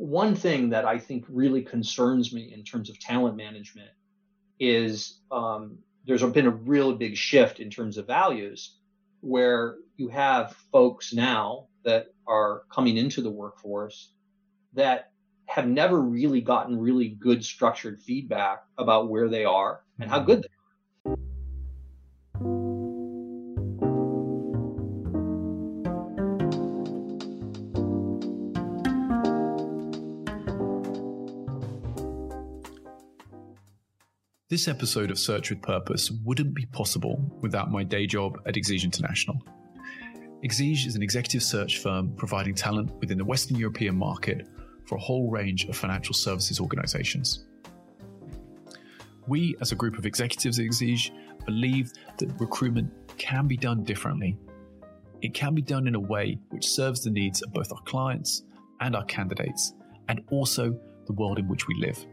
one thing that I think really concerns me in terms of talent management is um, there's been a real big shift in terms of values where you have folks now that are coming into the workforce that have never really gotten really good structured feedback about where they are and how good they are. This episode of Search with Purpose wouldn't be possible without my day job at Exige International. Exige is an executive search firm providing talent within the Western European market for a whole range of financial services organizations. We, as a group of executives at Exige, believe that recruitment can be done differently. It can be done in a way which serves the needs of both our clients and our candidates, and also the world in which we live.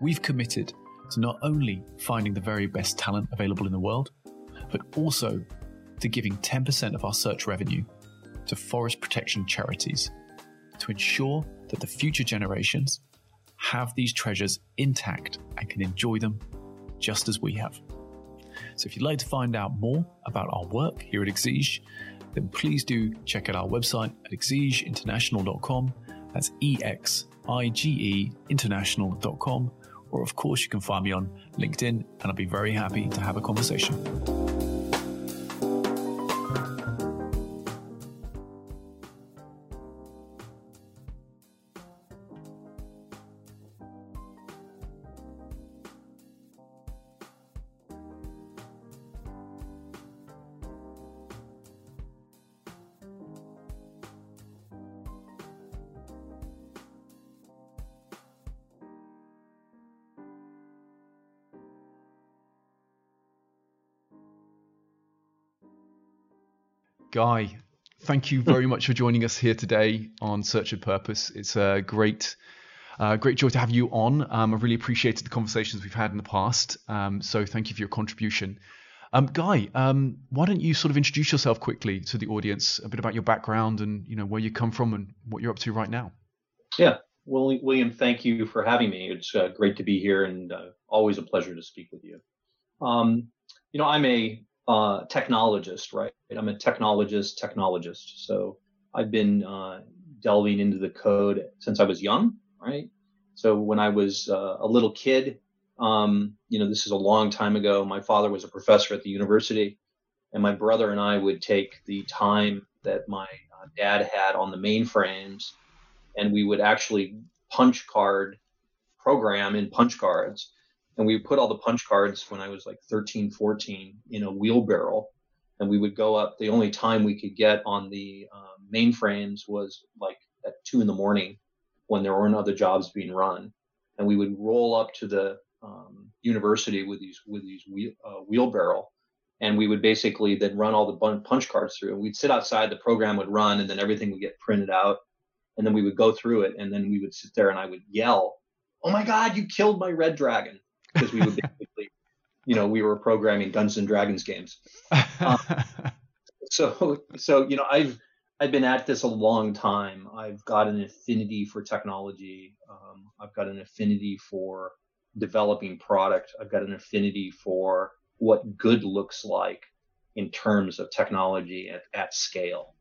We've committed to not only finding the very best talent available in the world, but also to giving 10% of our search revenue to forest protection charities to ensure that the future generations have these treasures intact and can enjoy them just as we have. So, if you'd like to find out more about our work here at Exige, then please do check out our website at exigeinternational.com. That's E X I G E international.com or of course you can find me on LinkedIn and I'd be very happy to have a conversation. Guy, thank you very much for joining us here today on Search of Purpose. It's a great, uh, great joy to have you on. Um, I've really appreciated the conversations we've had in the past. Um, so thank you for your contribution. Um, Guy, um, why don't you sort of introduce yourself quickly to the audience, a bit about your background and you know where you come from and what you're up to right now? Yeah, well, William, thank you for having me. It's uh, great to be here and uh, always a pleasure to speak with you. Um, you know, I'm a uh, technologist, right? I'm a technologist, technologist. So I've been uh, delving into the code since I was young, right? So when I was uh, a little kid, um, you know, this is a long time ago. My father was a professor at the university, and my brother and I would take the time that my uh, dad had on the mainframes, and we would actually punch card program in punch cards and we put all the punch cards when I was like 13, 14 in a wheelbarrow. And we would go up. The only time we could get on the uh, mainframes was like at two in the morning when there weren't other jobs being run. And we would roll up to the um, university with these with these wheel, uh, wheelbarrow, and we would basically then run all the punch cards through. And we'd sit outside. The program would run, and then everything would get printed out. And then we would go through it, and then we would sit there, and I would yell, "Oh my God, you killed my red dragon!" because we would basically, you know, we were programming Dungeons and Dragons games. Um, so, so you know, I've I've been at this a long time. I've got an affinity for technology. Um, I've got an affinity for developing product. I've got an affinity for what good looks like in terms of technology at, at scale.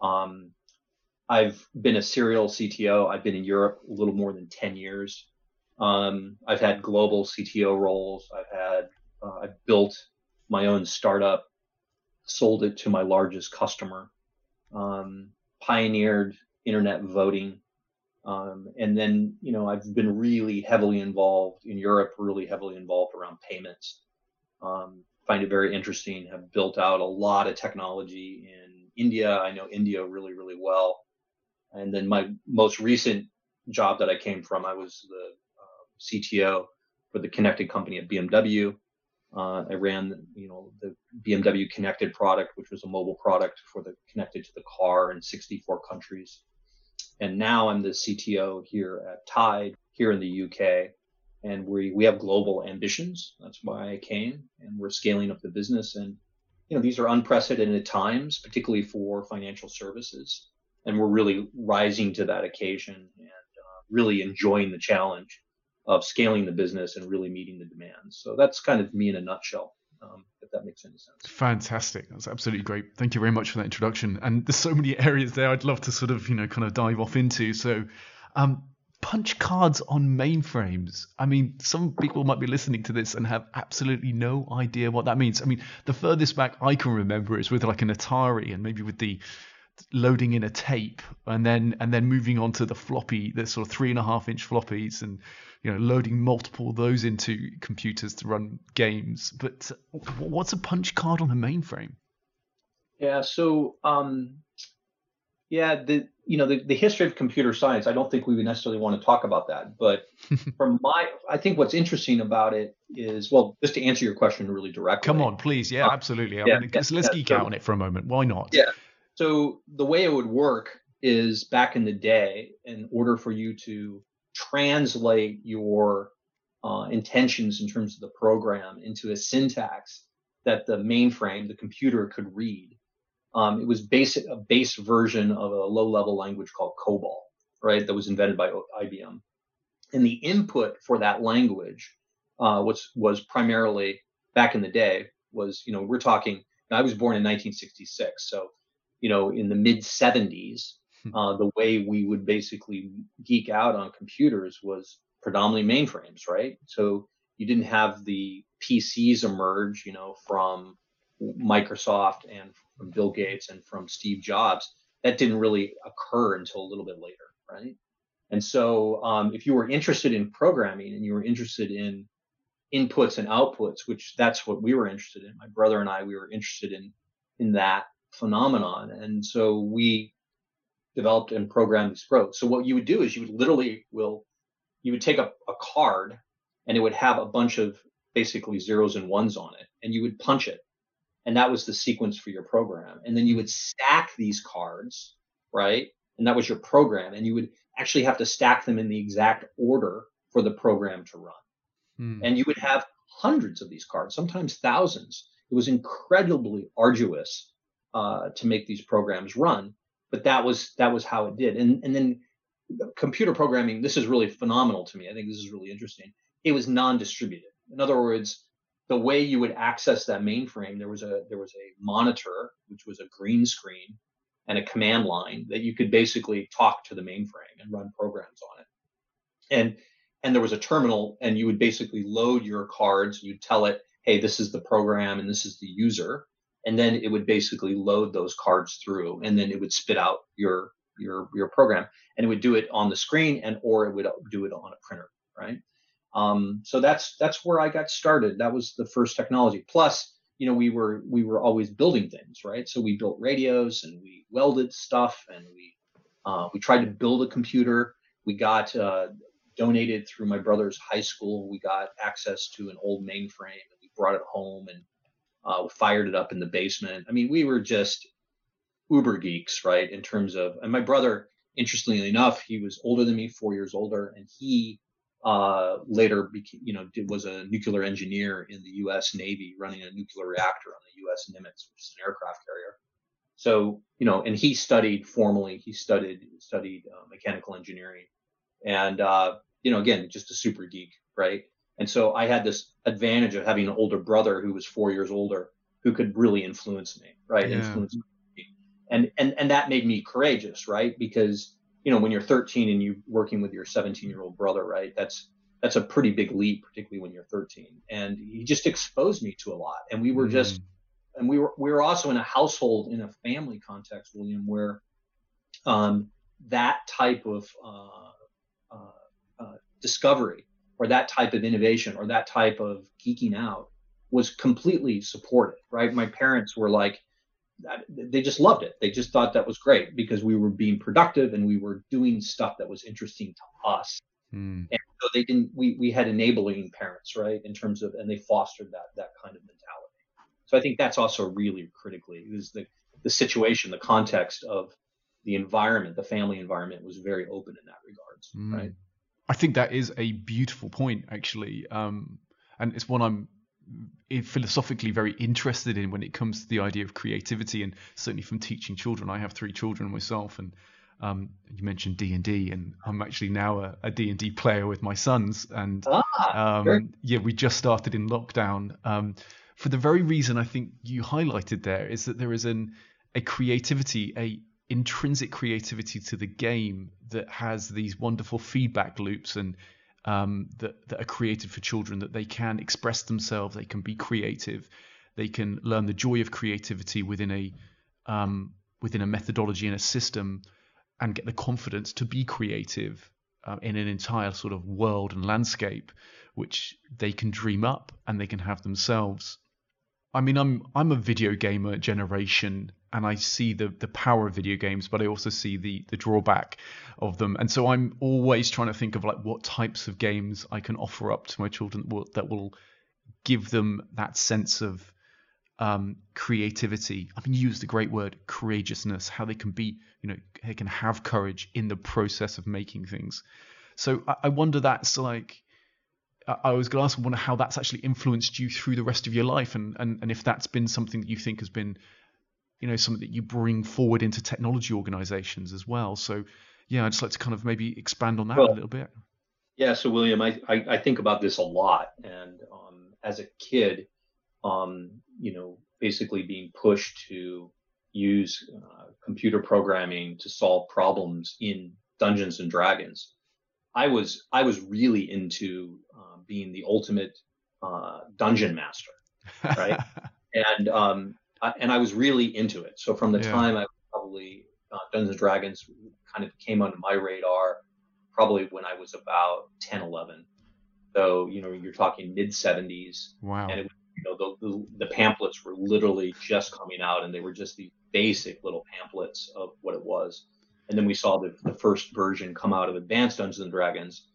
Um, I've been a serial CTO. I've been in Europe a little more than 10 years. Um, I've had global CTO roles. I've had uh, I've built my own startup, sold it to my largest customer, um, pioneered internet voting, um, and then you know I've been really heavily involved in Europe, really heavily involved around payments. Um, find it very interesting. Have built out a lot of technology in India. I know India really really well. And then my most recent job that I came from, I was the CTO for the connected company at BMW. Uh, I ran, you know, the BMW connected product, which was a mobile product for the connected to the car in 64 countries. And now I'm the CTO here at Tide here in the UK. And we, we have global ambitions. That's why I came and we're scaling up the business. And, you know, these are unprecedented times, particularly for financial services. And we're really rising to that occasion. And really enjoying the challenge of scaling the business and really meeting the demands. So that's kind of me in a nutshell. Um, if that makes any sense. Fantastic. That's absolutely great. Thank you very much for that introduction. And there's so many areas there I'd love to sort of, you know, kind of dive off into. So, um, punch cards on mainframes. I mean, some people might be listening to this and have absolutely no idea what that means. I mean, the furthest back I can remember is with like an Atari and maybe with the loading in a tape and then and then moving on to the floppy, the sort of three and a half inch floppies and you know loading multiple of those into computers to run games. But what's a punch card on a mainframe? Yeah, so um, yeah, the you know the, the history of computer science. I don't think we would necessarily want to talk about that, but from my, I think what's interesting about it is well, just to answer your question really directly. Come on, please. Yeah, uh, absolutely. I yeah, mean, yeah, let's yeah, geek so, out on it for a moment. Why not? Yeah. So the way it would work is back in the day, in order for you to translate your uh, intentions in terms of the program into a syntax that the mainframe, the computer, could read. Um, it was basic, a base version of a low-level language called COBOL, right? That was invented by IBM. And the input for that language uh, was was primarily back in the day was, you know, we're talking. I was born in 1966, so you know, in the mid 70s, hmm. uh, the way we would basically geek out on computers was predominantly mainframes, right? So you didn't have the PCs emerge, you know, from Microsoft and from Bill Gates and from Steve Jobs. That didn't really occur until a little bit later, right? And so, um, if you were interested in programming and you were interested in inputs and outputs, which that's what we were interested in, my brother and I, we were interested in in that phenomenon. And so we developed and programmed Sprot. So what you would do is you would literally will you would take a, a card and it would have a bunch of basically zeros and ones on it, and you would punch it. And that was the sequence for your program. And then you would stack these cards, right? And that was your program. And you would actually have to stack them in the exact order for the program to run. Hmm. And you would have hundreds of these cards, sometimes thousands. It was incredibly arduous uh, to make these programs run. But that was that was how it did. And and then computer programming. This is really phenomenal to me. I think this is really interesting. It was non-distributed. In other words, the way you would access that mainframe, there was a there was a monitor which was a green screen and a command line that you could basically talk to the mainframe and run programs on it. And and there was a terminal and you would basically load your cards. You'd tell it, hey, this is the program and this is the user and then it would basically load those cards through and then it would spit out your your your program and it would do it on the screen and or it would do it on a printer right? Um, so that's that's where i got started. That was the first technology. Plus you know we were we were always building things right? So we built radios and we welded stuff and we uh, we tried to build a computer. We got uh, donated through my brother's high school. We got access to an old mainframe and we brought it home and uh, fired it up in the basement. I mean, we were just uber geeks, right? In terms of, and my brother, interestingly enough, he was older than me, four years older, and he uh, later, became, you know, did, was a nuclear engineer in the U.S. Navy, running a nuclear reactor on the U.S. Nimitz, which is an aircraft carrier. So, you know, and he studied formally. He studied studied uh, mechanical engineering, and uh, you know, again, just a super geek, right? And so I had this advantage of having an older brother who was four years older who could really influence me, right? Yeah. Influence me. And, and, and that made me courageous, right? Because, you know, when you're 13 and you're working with your 17 year old brother, right? That's, that's a pretty big leap, particularly when you're 13. And he just exposed me to a lot. And we were mm. just, and we were, we were also in a household, in a family context, William, where, um, that type of, uh, uh, uh, discovery or that type of innovation or that type of geeking out was completely supported, right? My parents were like, they just loved it. They just thought that was great because we were being productive and we were doing stuff that was interesting to us. Mm. And so they didn't, we, we had enabling parents, right? In terms of, and they fostered that, that kind of mentality. So I think that's also really critically is the, the situation, the context of the environment, the family environment was very open in that regards, mm. right? I think that is a beautiful point, actually, um, and it's one I'm philosophically very interested in when it comes to the idea of creativity, and certainly from teaching children. I have three children myself, and Um, you mentioned D and D, and I'm actually now a D and D player with my sons, and ah, um, yeah, we just started in lockdown. Um, for the very reason I think you highlighted there is that there is an a creativity, a intrinsic creativity to the game that has these wonderful feedback loops and um, that, that are created for children that they can express themselves, they can be creative, they can learn the joy of creativity within a um, within a methodology and a system, and get the confidence to be creative uh, in an entire sort of world and landscape, which they can dream up and they can have themselves. I mean, I'm I'm a video gamer generation, and I see the the power of video games, but I also see the the drawback of them. And so I'm always trying to think of like what types of games I can offer up to my children that will, that will give them that sense of um, creativity. I mean, you used the great word courageousness. How they can be, you know, they can have courage in the process of making things. So I, I wonder that's like I was going to ask, wonder how that's actually influenced you through the rest of your life, and, and and if that's been something that you think has been, you know, something that you bring forward into technology organizations as well. So, yeah, I'd just like to kind of maybe expand on that well, a little bit. Yeah, so William, I, I, I think about this a lot, and um, as a kid, um, you know, basically being pushed to use uh, computer programming to solve problems in Dungeons and Dragons. I was I was really into uh, being the ultimate uh, dungeon master, right? and um, And I was really into it. So from the yeah. time I probably uh, Dungeons and Dragons kind of came onto my radar, probably when I was about 10, 11. So you know you're talking mid 70s. Wow. And it, you know the, the the pamphlets were literally just coming out, and they were just these basic little pamphlets of what it was and then we saw the, the first version come out of Advanced Dungeons and Dragons,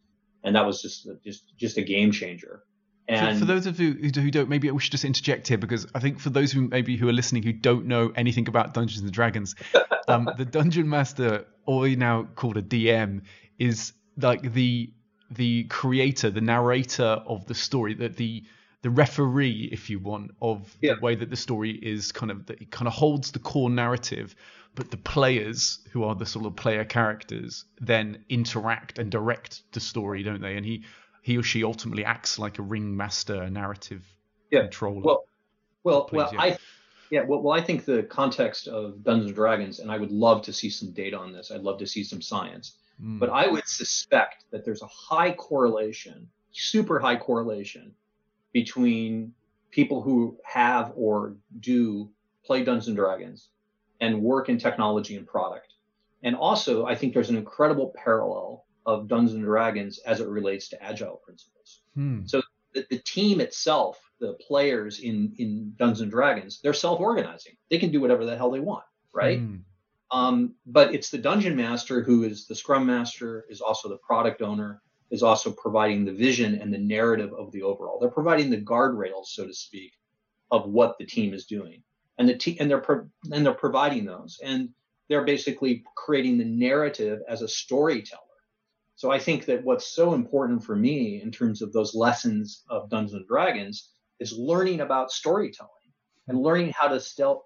and that was just just just a game changer. And for, for those of you who don't, maybe we should just interject here because I think for those who maybe who are listening who don't know anything about Dungeons and Dragons, um, the dungeon master, or now called a DM, is like the the creator, the narrator of the story, that the the referee, if you want, of yeah. the way that the story is kind of that it kind of holds the core narrative, but the players who are the sort of player characters then interact and direct the story, don't they? And he he or she ultimately acts like a ringmaster, a narrative yeah. controller. Well, well, Please, well, yeah. I yeah, well, well, I think the context of Dungeons and Dragons, and I would love to see some data on this. I'd love to see some science, mm. but I would suspect that there's a high correlation, super high correlation, between people who have or do play Dungeons and Dragons and work in technology and product. And also, I think there's an incredible parallel of Dungeons and Dragons as it relates to agile principles. Hmm. So the, the, team itself, the players in in Dungeons and Dragons, they're self-organizing. They can do whatever the hell they want, right? Hmm. Um, but it's the dungeon master who is the scrum master, is also the product owner, is also providing the vision and the narrative of the overall. They're providing the guardrails, so to speak, of what the team is doing and the team and they're pro- and they're providing those and they're basically creating the narrative as a storyteller. So I think that what's so important for me in terms of those lessons of Dungeons and Dragons is learning about storytelling and learning how to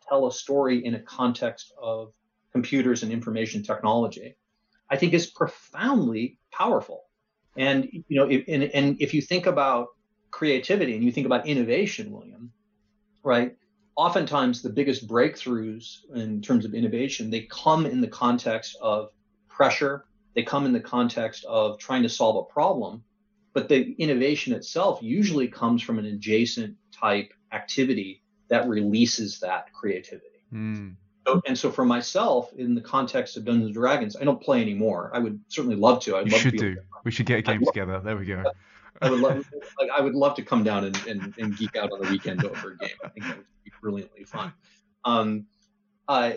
tell a story in a context of computers and information technology. I think is profoundly powerful. And you know, if, and, and if you think about creativity and you think about innovation, William, right? oftentimes the biggest breakthroughs in terms of innovation they come in the context of pressure they come in the context of trying to solve a problem but the innovation itself usually comes from an adjacent type activity that releases that creativity. Mm. so, and so for myself in the context of dungeons and dragons i don't play anymore. I would certainly love to. I'd you love should to do. we should get a game together. There we go. I would love, like, I would love to come down and, and, and, geek out on the weekend over a game. I think that would be brilliantly fun. Um, uh,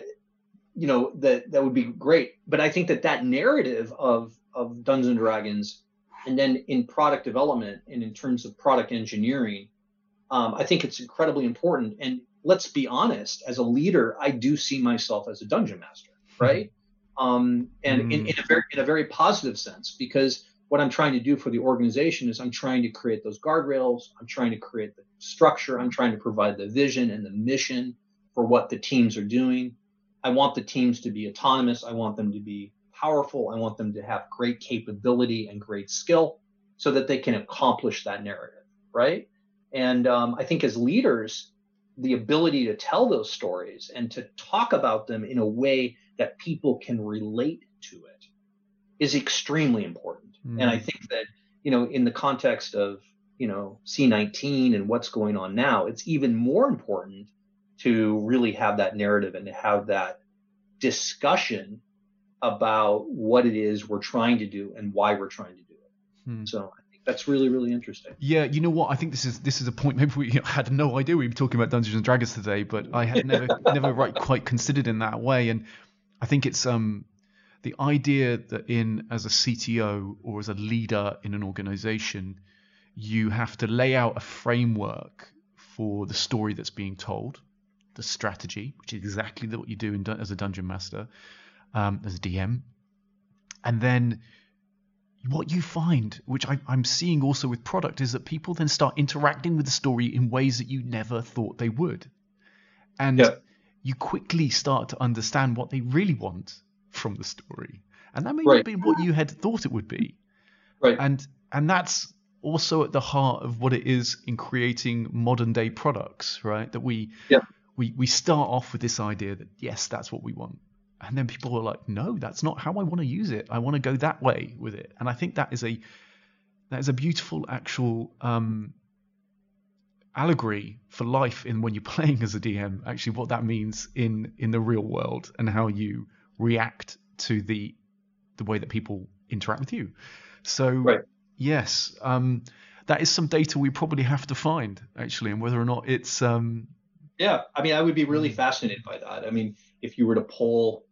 you know that that would be great. But I think that that narrative of of Dungeons and Dragons, and then in product development and in terms of product engineering, um, I think it's incredibly important. And let's be honest, as a leader, I do see myself as a dungeon master, right? Um, and mm. in, in, a very in a very positive sense because what I'm trying to do for the organization is I'm trying to create those guardrails. I'm trying to create the structure. I'm trying to provide the vision and the mission for what the teams are doing. I want the teams to be autonomous. I want them to be powerful. I want them to have great capability and great skill so that they can accomplish that narrative, right? And um, I think as leaders, the ability to tell those stories and to talk about them in a way that people can relate to it is extremely important. Mm. And I think that, you know, in the context of, you know, C19 and what's going on now, it's even more important to really have that narrative and to have that discussion about what it is we're trying to do and why we're trying to do it. Hmm. So I think that's really, really interesting. Yeah, you know what? I think this is this is a point. Maybe we had no idea we were talking about Dungeons and Dragons today, but I had never never right, quite considered in that way. And I think it's um the idea that in as a CTO or as a leader in an organization, you have to lay out a framework for the story that's being told, the strategy, which is exactly what you do in, as a dungeon master um, as a DM. And then what you find, which I, am seeing also with product, is that people then start interacting with the story in ways that you never thought they would. And yeah. you quickly start to understand what they really want from the story. And that may right. not be what you had thought it would be. Right. And and that's also at the heart of what it is in creating modern day products, right? That we yeah. We we start off with this idea that yes, that's what we want. And then people are like no that's not how i want to use it. I want to go that way with it. And i think that is a that is a beautiful actual um, allegory for life in when you're playing as a dm actually what that means in in the real world and how you react to the the way that people interact with you. So right. yes um, that is some data we probably have to find actually and whether or not it's um, yeah i mean i would be really hmm. fascinated by that i mean if you were to poll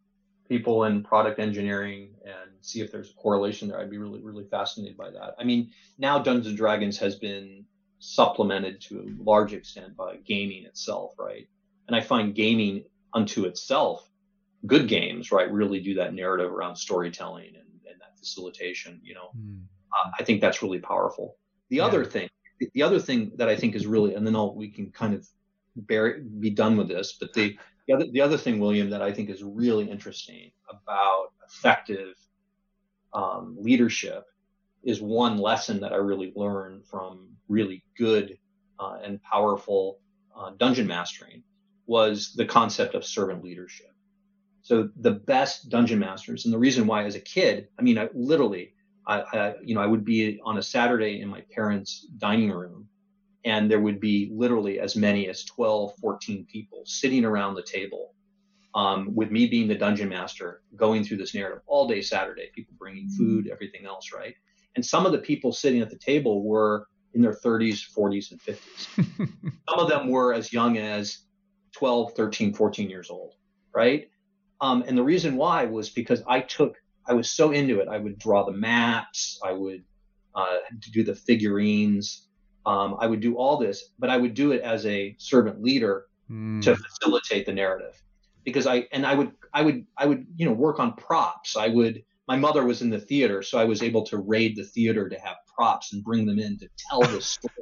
people in product engineering and see if there's a correlation there. I'd be really, really fascinated by that. I mean, now Dungeons and Dragons has been supplemented to a large extent by gaming itself, right? And I find gaming unto itself, good games, right, really do that narrative around storytelling and, and that facilitation. You know, mm. uh, I think that's really powerful. The yeah. other thing, the other thing that I think is really, and then I'll, we can kind of bear, be done with this, but the the other, the other thing, William, that I think is really interesting about effective um, leadership is one lesson that I really learned from really good uh, and powerful uh, dungeon mastering was the concept of servant leadership. So the best dungeon masters, and the reason why, as a kid, I mean, I literally, I, I, you know, I would be on a Saturday in my parents' dining room, and there would be literally as many as 12, 14 people sitting around the table um, with me being the dungeon master going through this narrative all day Saturday, people bringing food, everything else, right? And some of the people sitting at the table were in their 30s, 40s, and 50s. some of them were as young as 12, 13, 14 years old, right? Um, and the reason why was because I took, I was so into it. I would draw the maps, I would uh, do the figurines, um, I would do all this, but I would do it as a servant leader mm. to facilitate the narrative because I and I would I would I would you know work on props. I would my mother was in the theater, so I was able to raid the theater to have props and bring them in to tell the story.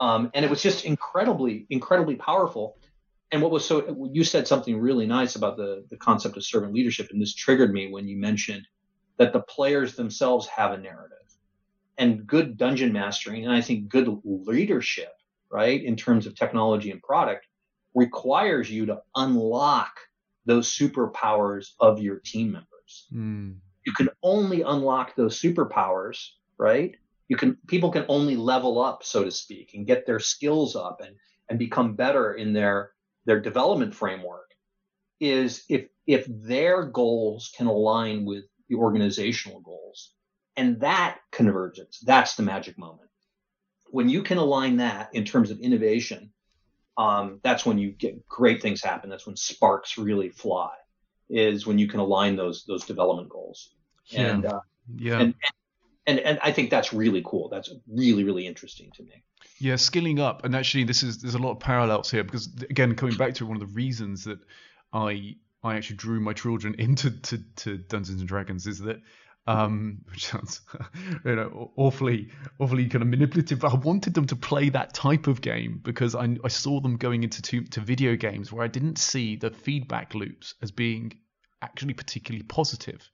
um, and it was just incredibly incredibly powerful. And what was so you said something really nice about the the concept of servant leadership, and this triggered me when you mentioned that the players themselves have a narrative and good dungeon mastering, and I think good leadership, right, in terms of technology and product, requires you to unlock those superpowers of your team members. Mm. You can only unlock those superpowers, right? You can people can only level up, so to speak, and get their skills up and and become better in their their development framework is if if their goals can align with the organizational goals and that convergence, that's the magic moment. When you can align that in terms of innovation, um, that's when you get great things happen. That's when sparks really fly. Is when you can align those those development goals. Yeah. And uh, yeah. And, and and I think that's really cool. That's really really interesting to me. Yeah, skilling up, and actually, this is there's a lot of parallels here because again, coming back to one of the reasons that I I actually drew my children into to, to Dungeons and Dragons is that um, which sounds you know awfully awfully kind of manipulative. But I wanted them to play that type of game because I, I saw them going into to, to video games where I didn't see the feedback loops as being actually particularly positive.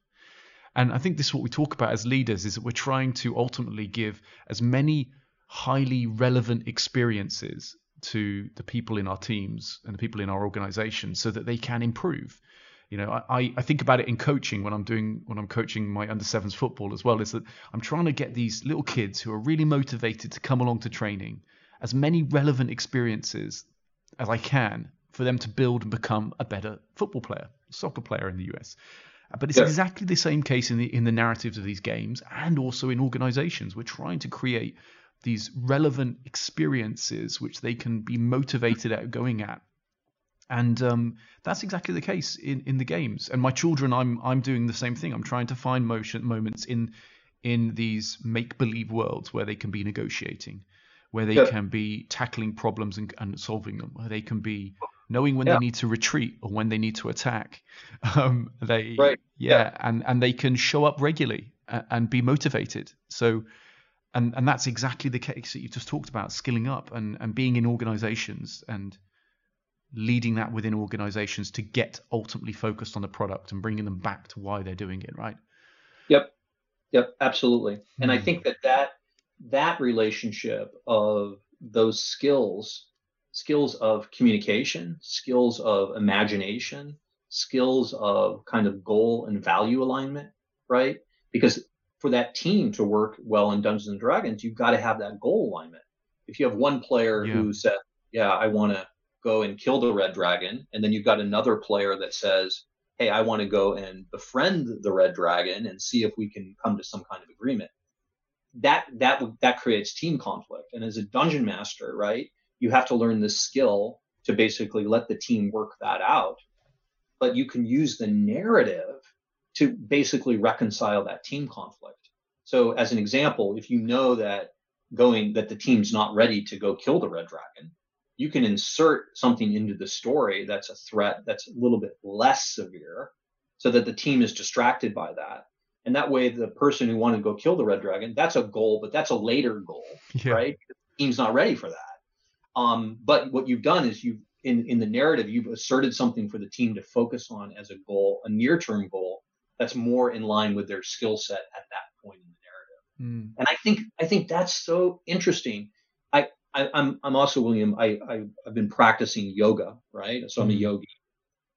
And I think this is what we talk about as leaders is that we're trying to ultimately give as many highly relevant experiences to the people in our teams and the people in our organization so that they can improve. You know, I, I think about it in coaching when I'm doing when I'm coaching my under sevens football as well, is that I'm trying to get these little kids who are really motivated to come along to training as many relevant experiences as I can for them to build and become a better football player, soccer player in the US. Uh, but it's yeah. exactly the same case in the in the narratives of these games and also in organizations. We're trying to create these relevant experiences which they can be motivated at going at and um, that's exactly the case in, in the games and my children i'm i'm doing the same thing i'm trying to find motion moments in in these make believe worlds where they can be negotiating where they yeah. can be tackling problems and, and, solving them where they can be knowing when yeah. they need to retreat or when they need to attack um, they right. yeah, yeah, and and they can show up regularly and, and be motivated so and and that's exactly the case that you've just talked about skilling up and and being in organizations and leading that within organizations to get ultimately focused on the product and bringing them back to why they're doing it right yep yep absolutely and i hmm. think that that that relationship of those skills skills of communication skills of imagination skills of kind of goal and value alignment right because for that team to work well in Dungeons and Dragons, you've got to have that goal alignment. If you have one player yeah. who says, "Yeah, I want to go and kill the red dragon," and then you've got another player that says, "Hey, I want to go and befriend the red dragon and see if we can come to some kind of agreement." That that that creates team conflict. And as a dungeon master, right, you have to learn this skill to basically let the team work that out. But you can use the narrative to basically reconcile that team conflict. So as an example, if you know that going that the team's not ready to go kill the red dragon, you can insert something into the story that's a threat that's a little bit less severe so that the team is distracted by that. And that way the person who wanted to go kill the red dragon, that's a goal, but that's a later goal, yeah. right? The team's not ready for that. Um, but what you've done is you've in, in the narrative, you've asserted something for the team to focus on as a goal, a near-term goal that's more in line with their skill set at that point in the narrative. Mm. And I think I think that's so interesting. I, am I'm, I'm also William. I, I have been practicing yoga, right? So I'm a hmm. yogi,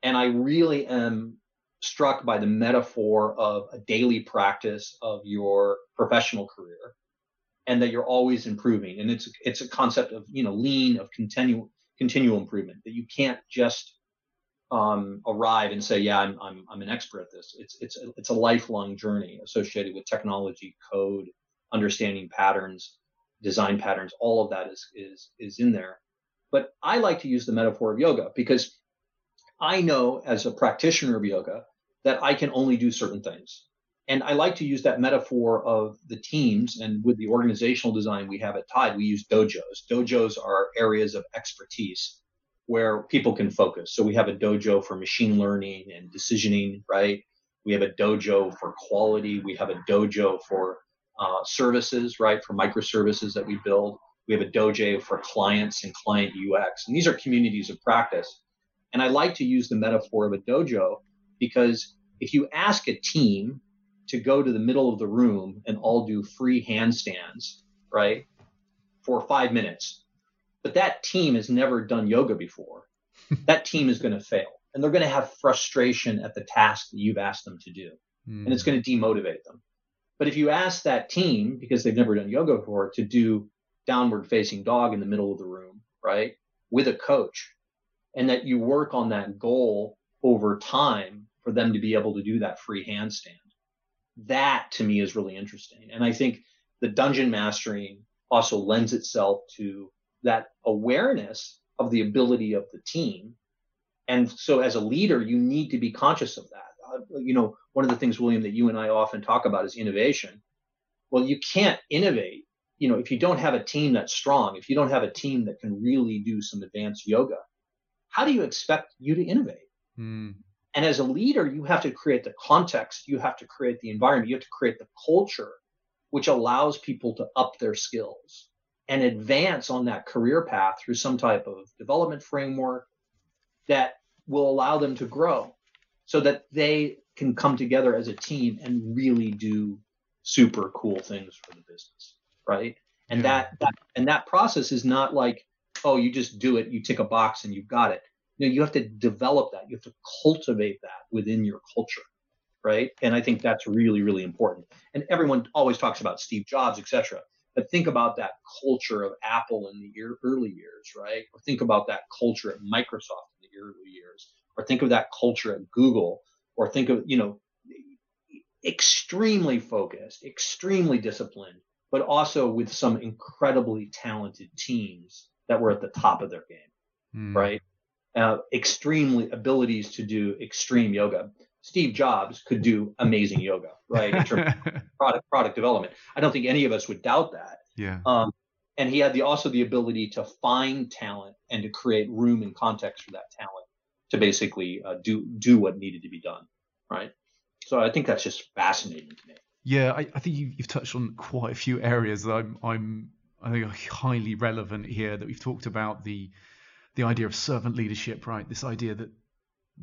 and I really am struck by the metaphor of a daily practice of your professional career and that you're always improving and it's it's a concept of you know lean of continual continual improvement that you can't just um, arrive and say, yeah, I'm, I'm, I'm an expert at this. It's, it's, it's a lifelong journey associated with technology, code, understanding patterns, design patterns. All of that is, is, is in there. But I like to use the metaphor of yoga because I know as a practitioner of yoga that I can only do certain things. And I like to use that metaphor of the teams and with the organizational design we have at Tide, we use dojos. Dojos are areas of expertise where people can focus. So we have a dojo for machine learning and decisioning, right? We have a dojo for quality. We have a dojo for uh, services, right? For microservices that we build. We have a dojo for clients and client UX. And these are communities of practice. And I like to use the metaphor of a dojo because if you ask a team to go to the middle of the room and all do free handstands, right, for five minutes, but that team has never done yoga before. that team is going to fail and they're going to have frustration at the task that you've asked them to do. Mm. And it's going to demotivate them. But if you ask that team, because they've never done yoga before, to do downward facing dog in the middle of the room, right, with a coach, and that you work on that goal over time for them to be able to do that free handstand, that to me is really interesting. And I think the dungeon mastering also lends itself to that awareness of the ability of the team. And so as a leader, you need to be conscious of that. You know, one of the things, William, that you and I often talk about is innovation. Well, you can't innovate, you know, if you don't have a team that's strong, if you don't have a team that can really do some advanced yoga, how do you expect you to innovate? Mm. And as a leader, you have to create the context, you have to create the environment, you have to create the culture which allows people to up their skills and advance on that career path through some type of development framework that will allow them to grow so that they can come together as a team and really do super cool things for the business, right? And yeah. that, that and that process is not like, oh, you just do it, you tick a box and you've got it. You know, you have to develop that. You have to cultivate that within your culture, right? And I think that's really, really important. And everyone always talks about Steve Jobs, etc. But think about that culture of Apple in the early years, right? Or think about that culture at Microsoft in the early years, or think of that culture at Google, or think of, you know, extremely focused, extremely disciplined, but also with some incredibly talented teams that were at the top of their game, mm. right? Uh, extremely abilities to do extreme yoga. Steve Jobs could do amazing yoga, right? In terms of product product development. I don't think any of us would doubt that. Yeah. Um, and he had the also the ability to find talent and to create room and context for that talent to basically uh, do do what needed to be done, right? So I think that's just fascinating to me. Yeah, I, I think you, have touched on quite a few areas that I'm, I'm I think are highly relevant here. That we've talked about the the idea of servant leadership, right? This idea that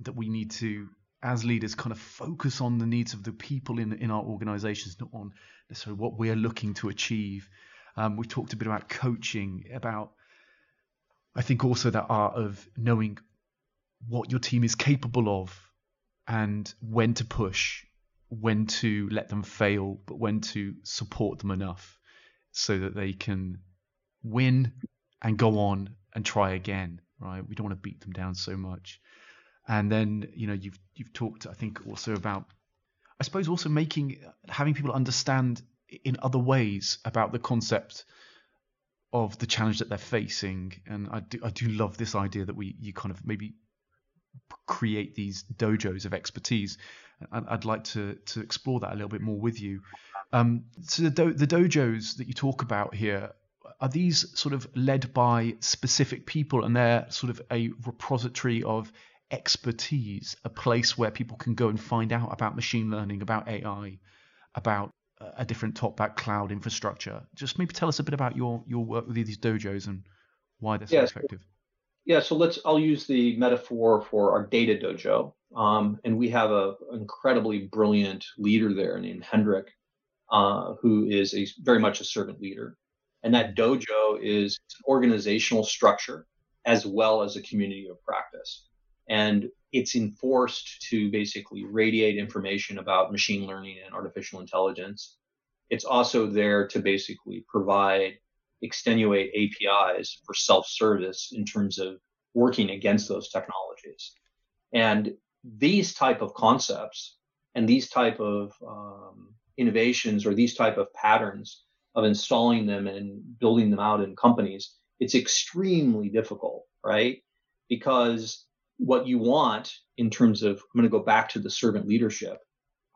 that we need to, as leaders, kind of focus on the needs of the people in in our organisations, not on necessarily what we're looking to achieve. Um, we talked a bit about coaching, about I think also that art of knowing what your team is capable of and when to push, when to let them fail, but when to support them enough so that they can win and go on and try again. Right? We don't want to beat them down so much. And then you know you've you've talked I think also about I suppose also making having people understand in other ways about the concept of the challenge that they're facing. And I do I do love this idea that we you kind of maybe create these dojos of expertise. And I'd like to to explore that a little bit more with you. Um, so the, do, the dojos that you talk about here are these sort of led by specific people, and they're sort of a repository of expertise, a place where people can go and find out about machine learning, about AI, about a different top-back cloud infrastructure. Just maybe tell us a bit about your your work with these dojos and why they're so yes. effective. Yeah, so let's. I'll use the metaphor for our data dojo, um, and we have a incredibly brilliant leader there named Hendrik, uh, who is a very much a servant leader, and that dojo is an organizational structure as well as a community of practice, and it's enforced to basically radiate information about machine learning and artificial intelligence. It's also there to basically provide extenuate APIs for self-service in terms of working against those technologies. And these type of concepts and these type of um, innovations or these type of patterns of installing them and building them out in companies, it's extremely difficult, right? Because what you want in terms of, I'm going to go back to the servant leadership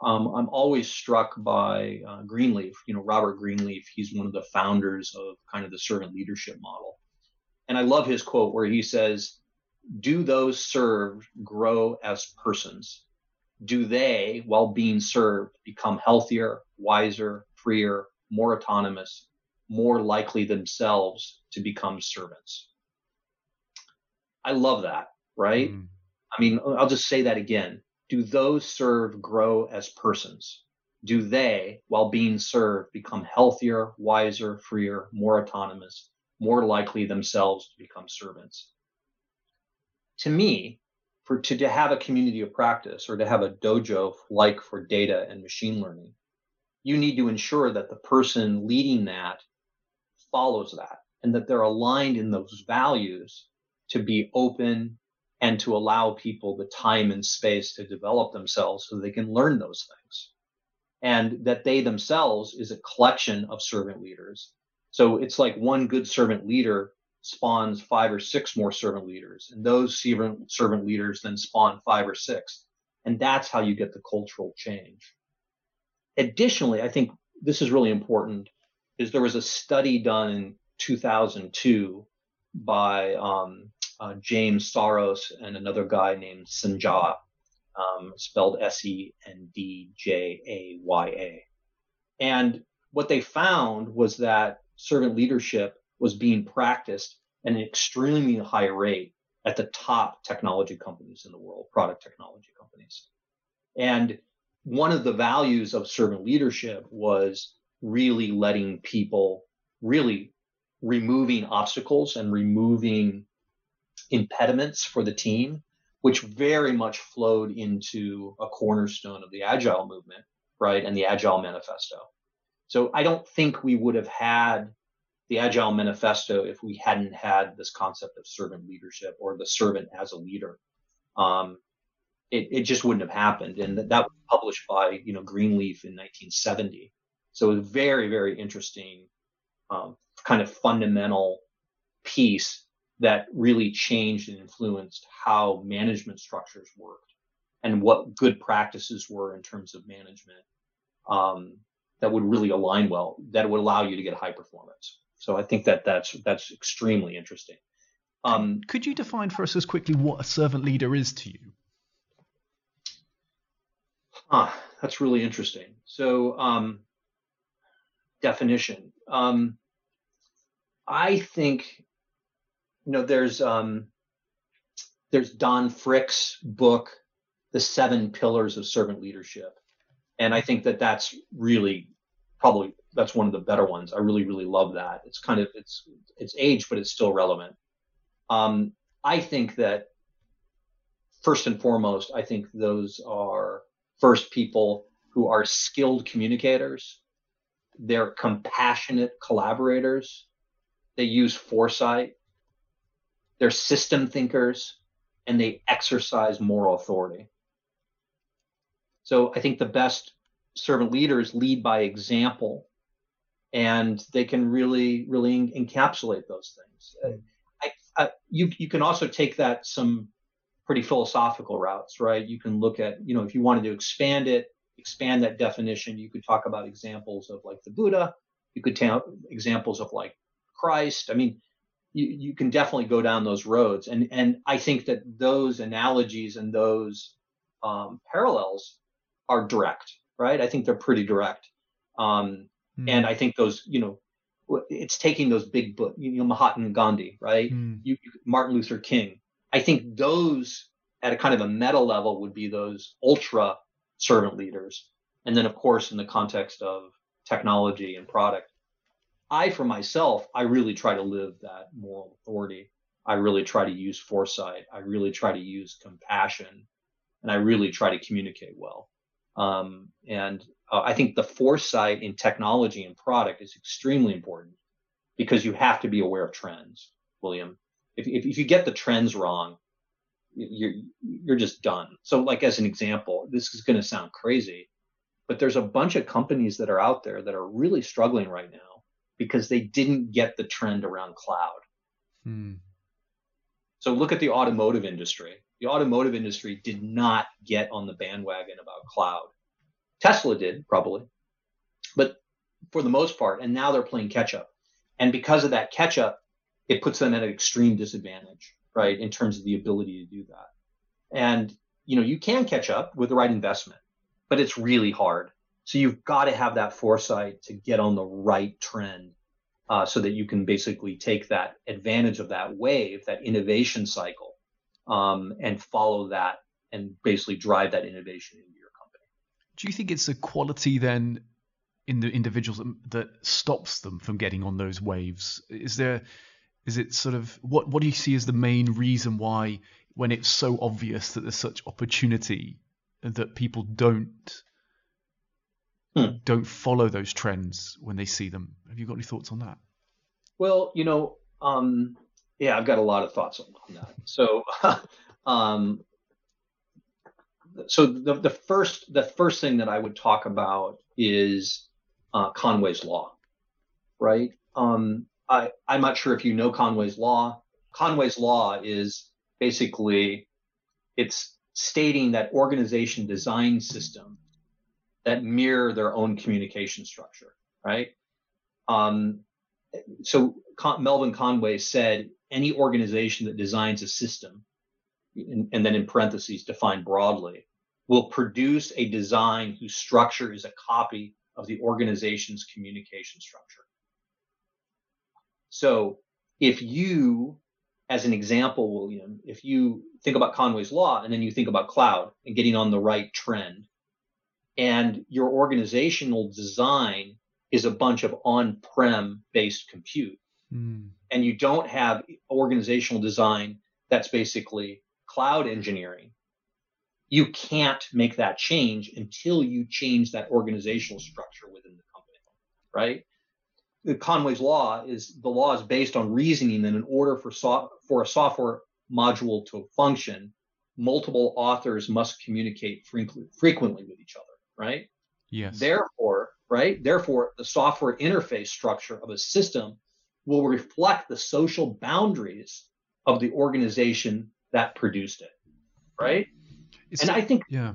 um, I'm always struck by uh, Greenleaf. You know, Robert Greenleaf. He's one of the founders of kind of the servant leadership model, and I love his quote where he says, "Do those served grow as persons? Do they, while being served, become healthier, wiser, freer, more autonomous, more likely themselves to become servants?" I love that. Right. Mm. I mean, I'll just say that again do those served grow as persons? Do they, while being served, become healthier, wiser, freer, more autonomous, more likely themselves to become servants? To me, for to, to have a community of practice or to have a dojo like for data and machine learning, you need to ensure that the person leading that follows that and that they're aligned in those values to be open, and to allow people the time and space to develop themselves so they can learn those things. And that they themselves is a collection of servant leaders. So it's like one good servant leader spawns five or six more servant leaders, and those servant, leaders then spawn five or six. And that's how you get the cultural change. Additionally, I think this is really important is there was a study done in 2002 by um, uh, James Sarros and another guy named Sendjaya, um, spelled S-E-N-D-J-A-Y-A. And what they found was that servant leadership was being practiced at an extremely high rate at the top technology companies in the world, product technology companies. And one of the values of servant leadership was really letting people really removing obstacles and removing impediments for the team, which very much flowed into a cornerstone of the agile movement, right? And the agile manifesto. So I don't think we would have had the agile manifesto if we hadn't had this concept of servant leadership or the servant as a leader. Um, it, it just wouldn't have happened. And that, that was published by, you know, Greenleaf in 1970. So it was very, very interesting, um, kind of fundamental piece that really changed and influenced how management structures worked and what good practices were in terms of management um, that would really align well, that would allow you to get high performance. So I think that that's that's extremely interesting. Um, Could you define for us as quickly what a servant leader is to you? Ah, that's really interesting. So um, definition. Um, I think you know there's um, there's Don Frick's book, The Seven Pillars of Servant Leadership, and I think that that's really probably that's one of the better ones. I really really love that. It's kind of it's it's age, but it's still relevant. Um, I think that first and foremost, I think those are first people who are skilled communicators. They're compassionate collaborators. They use foresight. They're system thinkers and they exercise moral authority. So I think the best servant leaders lead by example and they can really, really encapsulate those things. Mm. I, I, you, you can also take that some pretty philosophical routes, right? You can look at, you know, if you wanted to expand it, expand that definition, you could talk about examples of like the Buddha. You could take examples of like Christ. I mean, you, you can definitely go down those roads. And, and I think that those analogies and those um, parallels are direct, right? I think they're pretty direct. Um, mm. And I think those, you know, it's taking those big book, you know, Mahatma Gandhi, right? Mm. You, Martin Luther King. I think those at a kind of a meta level would be those ultra servant leaders. And then, of course, in the context of technology and product, I, for myself, I really try to live that moral authority. I really try to use foresight. I really try to use compassion and I really try to communicate well. Um, and uh, I think the foresight in technology and product is extremely important because you have to be aware of trends, William. If, if, if you get the trends wrong, you're, you're just done. So like as an example, this is going to sound crazy, but there's a bunch of companies that are out there that are really struggling right now because they didn't get the trend around cloud. Hmm. So look at the automotive industry. The automotive industry did not get on the bandwagon about cloud. Tesla did probably, but for the most part, and now they're playing catch up. And because of that catch up, it puts them at an extreme disadvantage, right, in terms of the ability to do that. And you know, you can catch up with the right investment, but it's really hard. So you've got to have that foresight to get on the right trend uh, so that you can basically take that advantage of that wave, that innovation cycle, um, and follow that and basically drive that innovation into your company. Do you think it's a quality then in the individuals that stops them from getting on those waves? Is there, is it sort of what what do you see as the main reason why when it's so obvious that there's such opportunity that people don't hmm. don't follow those trends when they see them. Have you got any thoughts on that? Well, you know, um, yeah, I've got a lot of thoughts on, that. So, um, so the, the first the first thing that I would talk about is uh, Conway's law, right? Um, I I'm not sure if you know Conway's law. Conway's law is basically it's stating that organization design system that mirror their own communication structure, right? Um, so Con- Melvin Conway said any organization that designs a system, and, and then in parentheses defined broadly, will produce a design whose structure is a copy of the organization's communication structure. So if you, as an example, William, if you think about Conway's law and then you think about cloud and getting on the right trend, and your organizational design is a bunch of on-prem based compute. Mm. and you don't have organizational design that's basically cloud engineering. You can't make that change until you change that organizational structure within the company right? The conway's law is the law is based on reasoning that in order for so, for a software module to function multiple authors must communicate frequently with each other right? Yes. Therefore right? Therefore the software interface structure of a system will reflect the social boundaries of the organization that produced it right? It's, and i think yeah.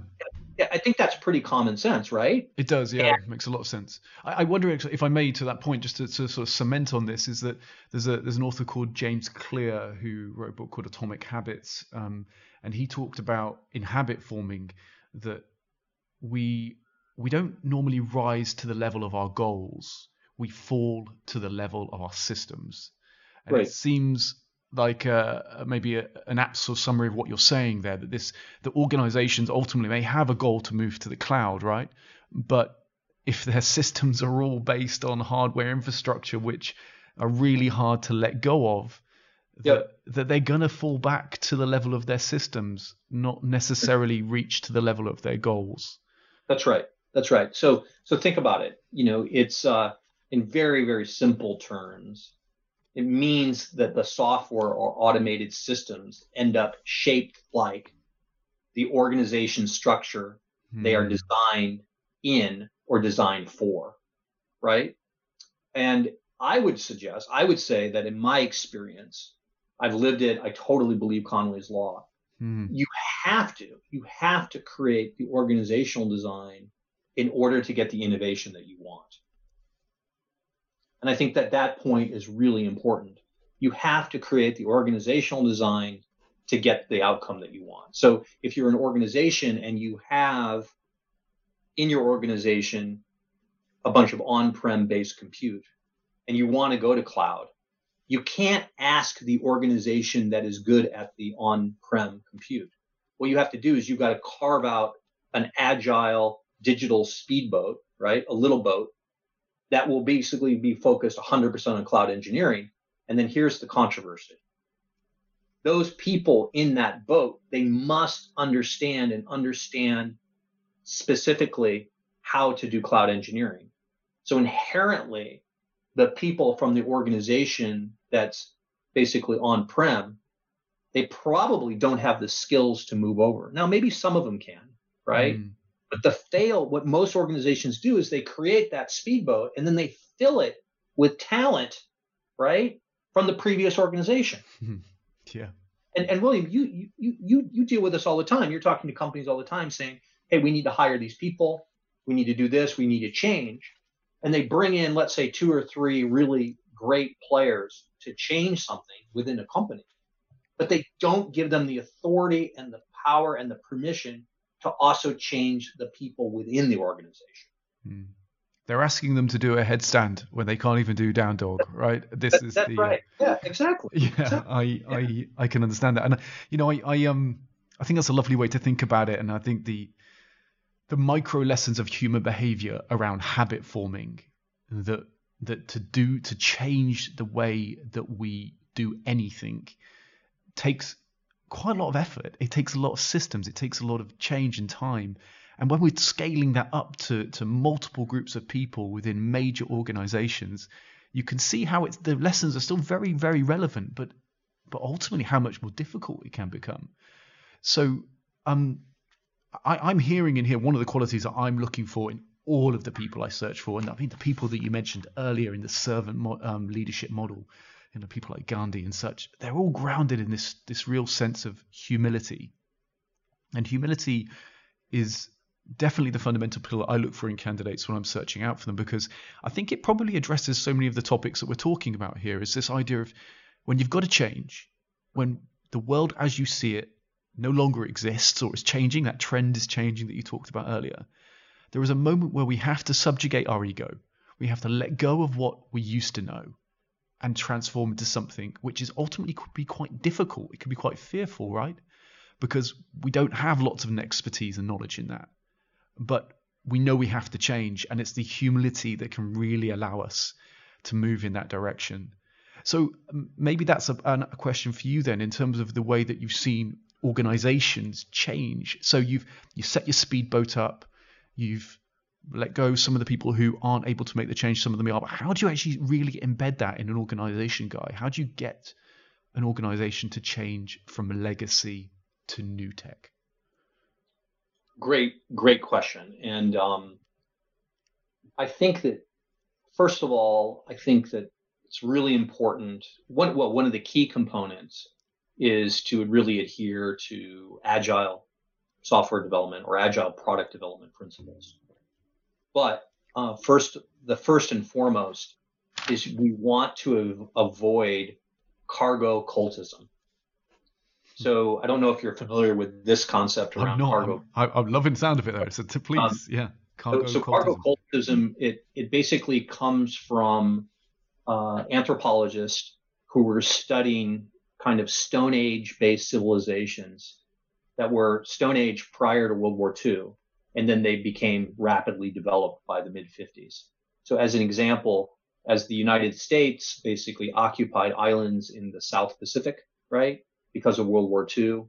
Yeah, I think that's pretty common sense, right? It does, yeah, makes a lot of sense. I, I wonder if I may, to that point, just to, to, sort of cement on this, is that there's a there's an author called James Clear who wrote a book called Atomic Habits, um, and he talked about in habit forming that we we don't normally rise to the level of our goals we fall to the level of our systems. And right. it seems like uh, maybe a, an apt sort of summary of what you're saying there that this the organizations ultimately may have a goal to move to the cloud, right? But if their systems are all based on hardware infrastructure which are really hard to let go of, yep. that, that they're gonna fall back to the level of their systems, not necessarily reach to the level of their goals. That's right. That's right. So so think about it. You know, it's uh, in very, very simple terms, it means that the software or automated systems end up shaped like the organization structure mm. they are hmm. designed in or designed for, right? And I would suggest, I would say that in my experience, I've lived it, I totally believe Conway's law. Mm. You have to, you have to create the organizational design in order to get the innovation that you want. And I think that that point is really important. You have to create the organizational design to get the outcome that you want. So if you're an organization and you have in your organization a bunch of on-prem based compute and you want to go to cloud, you can't ask the organization that is good at the on-prem compute. What you have to do is you've got to carve out an agile digital speedboat, right? A little boat that will basically be focused 100% on cloud engineering. And then here's the controversy. Those people in that boat, they must understand and understand specifically how to do cloud engineering. So inherently, the people from the organization that's basically on prem, they probably don't have the skills to move over. Now, maybe some of them can, right? Mm. But the fail, what most organizations do is they create that speedboat and then they fill it with talent, right, from the previous organization. yeah. And, and William, you, you you you deal with this all the time. You're talking to companies all the time saying, "Hey, we need to hire these people. We need to do this. We need to change." And they bring in, let's say, two or three really great players to change something within a company, but they don't give them the authority and the power and the permission to also change the people within the organization. Mm. They're asking them to do a headstand when they can't even do down dog, right? This that, is that's the right. Uh, yeah, exactly. Yeah, exactly. I, yeah. I I can understand that, and you know, I, I um I think that's a lovely way to think about it, and I think the the micro lessons of human behavior around habit forming that that to do to change the way that we do anything takes quite a lot of effort. It takes a lot of systems. It takes a lot of change and time. And when we're scaling that up to, to multiple groups of people within major organizations, you can see how it's the lessons are still very, very relevant, but but ultimately how much more difficult it can become. So um, I, am hearing in here one of the qualities that I'm looking for in all of the people I search for, and I mean the people that you mentioned earlier in the servant mo- um, leadership model, you know, people like Gandhi and such, they're all grounded in this this real sense of humility. And humility is definitely the fundamental pillar I look for in candidates when I'm searching out for them because I think it probably addresses so many of the topics that we're talking about here. Is this idea of when you've got to change, when the world as you see it no longer exists or is changing, that trend is changing that you talked about earlier. There is a moment where we have to subjugate our ego. We have to let go of what we used to know and transform into something which is ultimately could be quite difficult. It could be quite fearful, right? Because we don't have lots of expertise and knowledge in that. But we know we have to change, and it's the humility that can really allow us to move in that direction. So um, maybe that's a, a question for you then, in terms of the way that you've seen organizations change. So you've you set your speedboat up, you've let go some of the people who aren't able to make the change. Some of them are. But how do you actually really embed that in an organization, guy? How do you get an organization to change from legacy to new tech? Great, great question. And um, I think that first of all, I think that it's really important. One, well, one of the key components is to really adhere to agile software development or agile product development principles. But uh, first, the first and foremost is we want to avoid cargo cultism. So I don't know if you're familiar with this concept around I'm cargo. I'm, I'm, loving the sound of it though. So to please, um, yeah. Cargo so, so cargo cultism, it it basically comes from uh, anthropologists who were studying kind of Stone Age based civilizations that were Stone Age prior to World War II, and then they became rapidly developed by the mid 50s. So, as an example, as the United States basically occupied islands in the South Pacific, right, because of World War II,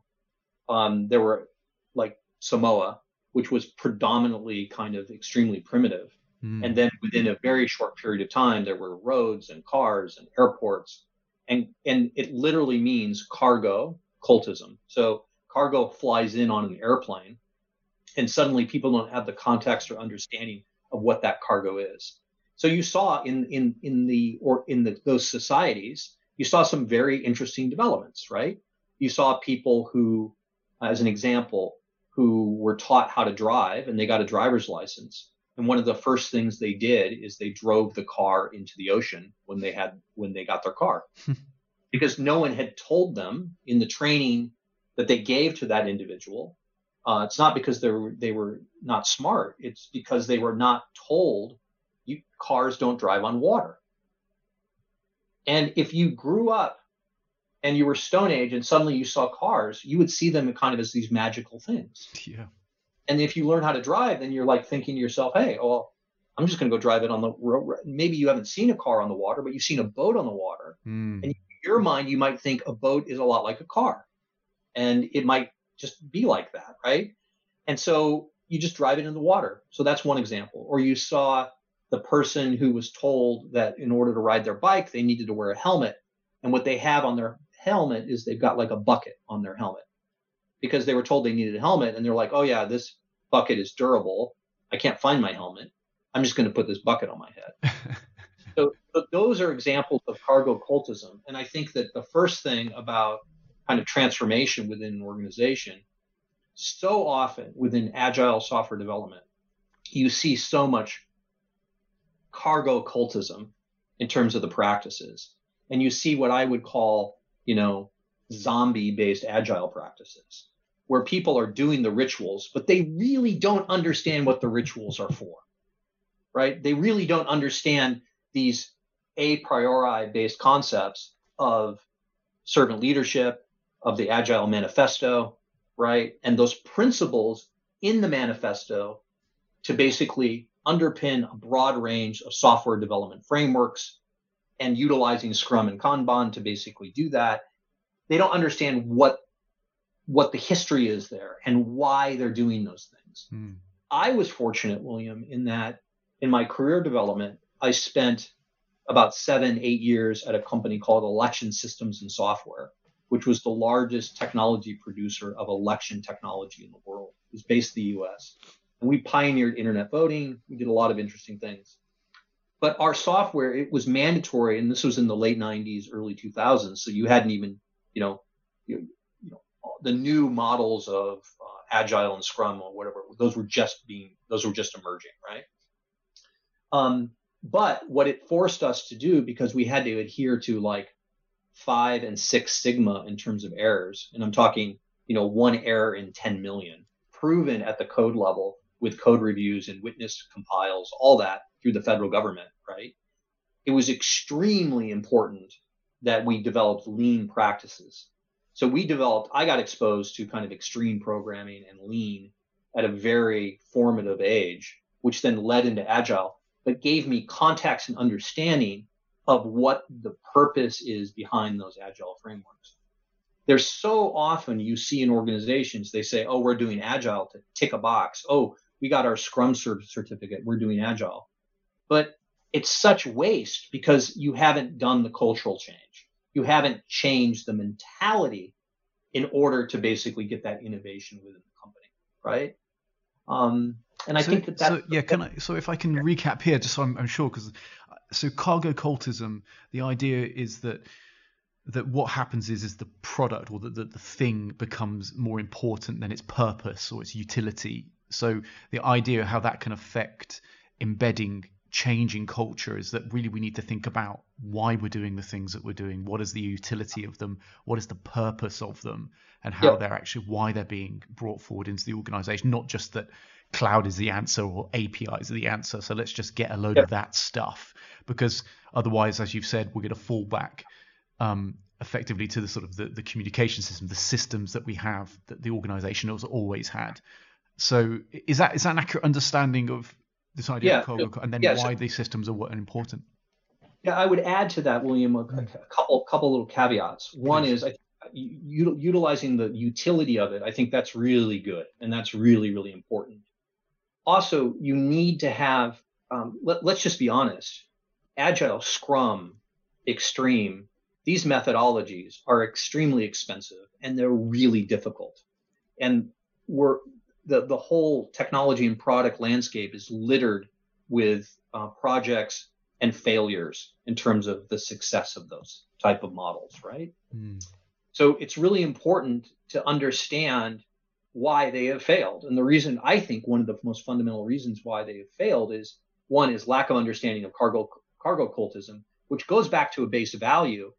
um, there were like Samoa, which was predominantly kind of extremely primitive. Mm. And then within a very short period of time, there were roads and cars and airports and and it literally means cargo cultism. So cargo flies in on an airplane, and suddenly people don't have the context or understanding of what that cargo is. So you saw in in in the or in the, those societies, you saw some very interesting developments, right? You saw people who, as an example, who were taught how to drive and they got a driver's license and one of the first things they did is they drove the car into the ocean when they had when they got their car. because no one had told them in the training that they gave to that individual. Uh, it's not because they were they were not smart. It's because they were not told you, cars don't drive on water. And if you grew up and you were Stone Age and suddenly you saw cars, you would see them kind of as these magical things. Yeah. And if you learn how to drive, then you're like thinking to yourself, hey, well, I'm just going to go drive it on the road. Maybe you haven't seen a car on the water, but you've seen a boat on the water. Mm. And in your mind, you might think a boat is a lot like a car. And it might just be like that, right? And so you just drive it in the water. So that's one example. Or you saw the person who was told that in order to ride their bike, they needed to wear a helmet. And what they have on their helmet is they've got like a bucket on their helmet because they were told they needed a helmet and they're like, oh yeah, this bucket is durable. I can't find my helmet. I'm just going to put this bucket on my head. so, so those are examples of cargo cultism. And I think that the first thing about kind of transformation within an organization, so often within agile software development, you see so much cargo cultism in terms of the practices. And you see what I would call, you know, zombie based agile practices where people are doing the rituals, but they really don't understand what the rituals are for, right? They really don't understand these a priori based concepts of servant leadership, of the Agile Manifesto, right? And those principles in the manifesto to basically underpin a broad range of software development frameworks and utilizing Scrum and Kanban to basically do that. They don't understand what what the history is there and why they're doing those things. Mm. I was fortunate, William, in that in my career development, I spent about seven, eight years at a company called Election Systems and Software, which was the largest technology producer of election technology in the world. It was based in the US. And we pioneered internet voting. We did a lot of interesting things. But our software, it was mandatory, and this was in the late 90s, early 2000s. So you hadn't even, you know, you, the new models of uh, agile and scrum or whatever those were just being those were just emerging right um, but what it forced us to do because we had to adhere to like five and six sigma in terms of errors. And i'm talking you know one error in 10 million proven at the code level with code reviews and witness compiles all that through the federal government right? It was extremely important that we developed lean practices. So we developed, I got exposed to kind of extreme programming and lean at a very formative age which then led into agile, but gave me context and understanding of what the purpose is behind those agile frameworks. There's so often you see in organizations, they say, oh, we're doing agile to tick a box. Oh, we got our Scrum certificate. We're doing agile. But it's such waste because you haven't done the cultural change. You haven't changed the mentality in order to basically get that innovation within the company, right? Um, and I so, think that that. So, yeah, can I? So if I can recap here, just so I'm, I'm sure, because so cargo cultism, the idea is that that what happens is is the product or that the, the thing becomes more important than its purpose or its utility. So the idea of how that can affect embedding changing culture is that really we need to think about why we're doing the things that we're doing what is the utility of them what is the purpose of them and how yep. they're actually why they're being brought forward into the organization not just that cloud is the answer or apis are the answer so let's just get a load yep. of that stuff because otherwise as you've said we're going to fall back um, effectively to the sort of the, the communication system the systems that we have that the organization has always had so is that is that an accurate understanding of this idea yeah, of cargo, and then yeah, why so, these systems are important. Yeah, I would add to that, William, a, a couple couple little caveats. One Please. is I, utilizing the utility of it. I think that's really good, and that's really really important. Also, you need to have. Um, let, let's just be honest. Agile, Scrum, Extreme. These methodologies are extremely expensive and they're really difficult. And we're the, the whole technology and product landscape is littered with uh, projects and failures in terms of the success of those type of models, right? Mm. So it's really important to understand why they have failed. And the reason I think one of the most fundamental reasons why they have failed is one is lack of understanding of cargo cargo cultism, which goes back to a base value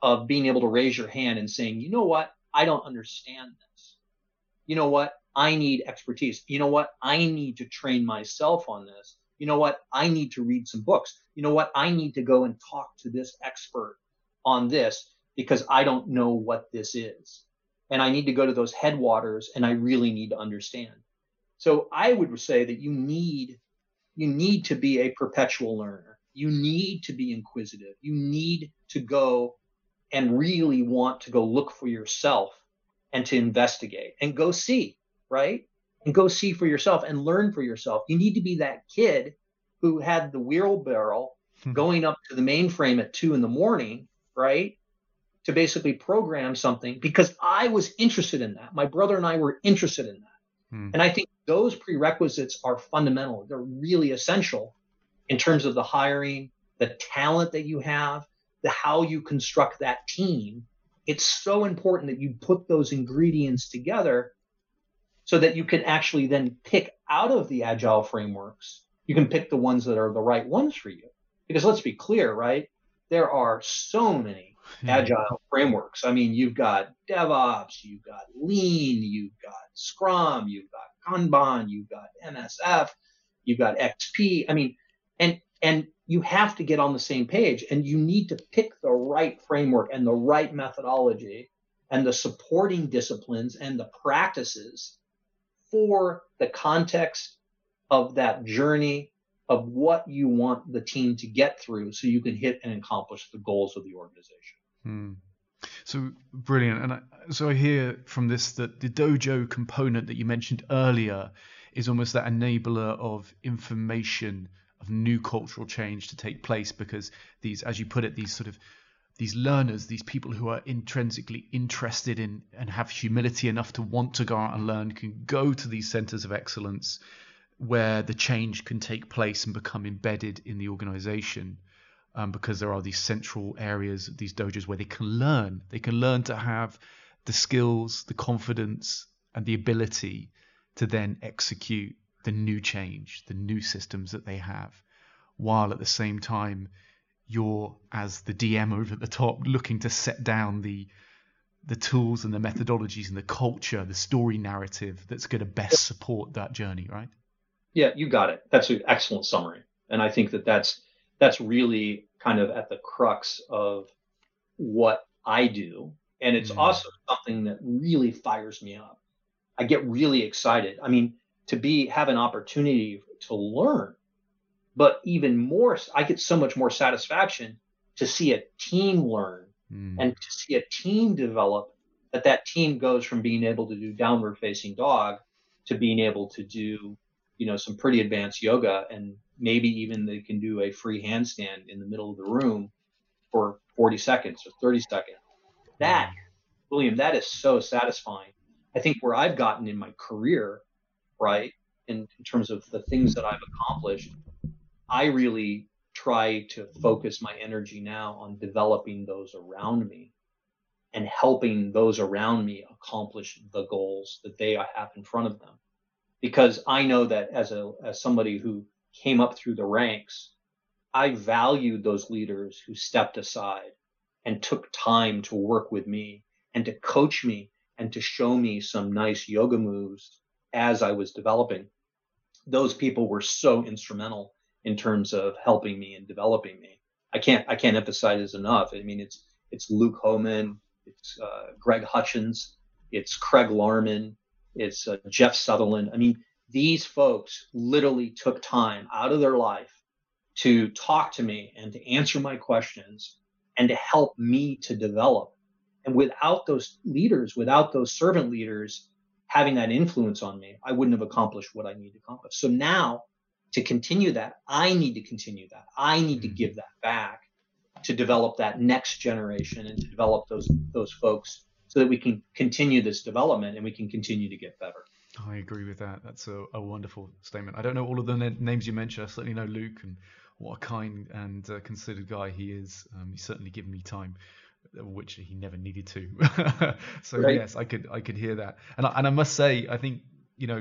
of being able to raise your hand and saying, you know what, I don't understand this. You know what, I need expertise. You know what? I need to train myself on this. You know what? I need to read some books. You know what? I need to go and talk to this expert on this because I don't know what this is. And I need to go to those headwaters and I really need to understand. So I would say that you need you need to be a perpetual learner. You need to be inquisitive. You need to go and really want to go look for yourself and to investigate and go see right? And go see for yourself and learn for yourself. You need to be that kid who had the wheelbarrow hmm. going up to the mainframe at two in the morning, right? To basically program something because I was interested in that. My brother and I were interested in that. Hmm. And I think those prerequisites are fundamental. They're really essential in terms of the hiring, the talent that you have, the how you construct that team. It's so important that you put those ingredients together so that you can actually then pick out of the agile frameworks. You can pick the ones that are the right ones for you. Because let's be clear, right? There are so many hmm. agile frameworks. I mean, you've got DevOps, you've got Lean, you've got Scrum, you've got Kanban, you've got MSF, you've got XP. I mean, and and you have to get on the same page and you need to pick the right framework and the right methodology and the supporting disciplines and the practices for the context of that journey of what you want the team to get through so you can hit and accomplish the goals of the organization. Hmm. So brilliant. And I, so I hear from this that the dojo component that you mentioned earlier is almost that enabler of information of new cultural change to take place because these, as you put it, these sort of these learners, these people who are intrinsically interested in and have humility enough to want to go out and learn, can go to these centers of excellence where the change can take place and become embedded in the organization. Um, because there are these central areas, these dojos where they can learn. They can learn to have the skills, the confidence, and the ability to then execute the new change, the new systems that they have, while at the same time you're as the DM over at the top looking to set down the the tools and the methodologies and the culture, the story narrative that's going to best support that journey, right? Yeah, you got it. That's an excellent summary, and I think that that's that's really kind of at the crux of what I do, and it's mm. also something that really fires me up. I get really excited. I mean, to be have an opportunity to learn. But even more, I get so much more satisfaction to see a team learn mm. and to see a team develop that that team goes from being able to do downward facing dog to being able to do, you know, some pretty advanced yoga and maybe even they can do a free handstand in the middle of the room for 40 seconds or 30 seconds. That. William, that is so satisfying. I think where I've gotten in my career, right, in, in terms of the things that I've accomplished, I really try to focus my energy now on developing those around me and helping those around me accomplish the goals that they have in front of them. Because I know that as a as somebody who came up through the ranks, I valued those leaders who stepped aside and took time to work with me and to coach me and to show me some nice yoga moves as I was developing. Those people were so instrumental in terms of helping me and developing me. I can't I can't emphasize this enough. I mean, it's it's Luke Hohmann, it's uh, Greg Hutchins, it's Craig Larman, it's uh, Jeff Sutherland. I mean, these folks literally took time out of their life to talk to me and to answer my questions and to help me to develop. And without those leaders, without those servant leaders having that influence on me, I wouldn't have accomplished what I need to accomplish. So now to continue that, I need to continue that. I need to mm-hmm. give that back to develop that next generation and to develop those those folks so that we can continue this development and we can continue to get better. I agree with that. That's a, a wonderful statement. I don't know all of the na- names you mentioned. I certainly know Luke and what a kind and uh, considered guy he is. Um, he's certainly given me time, which he never needed to. so right. yes, I could I could hear that, and I, and I must say, I think you know,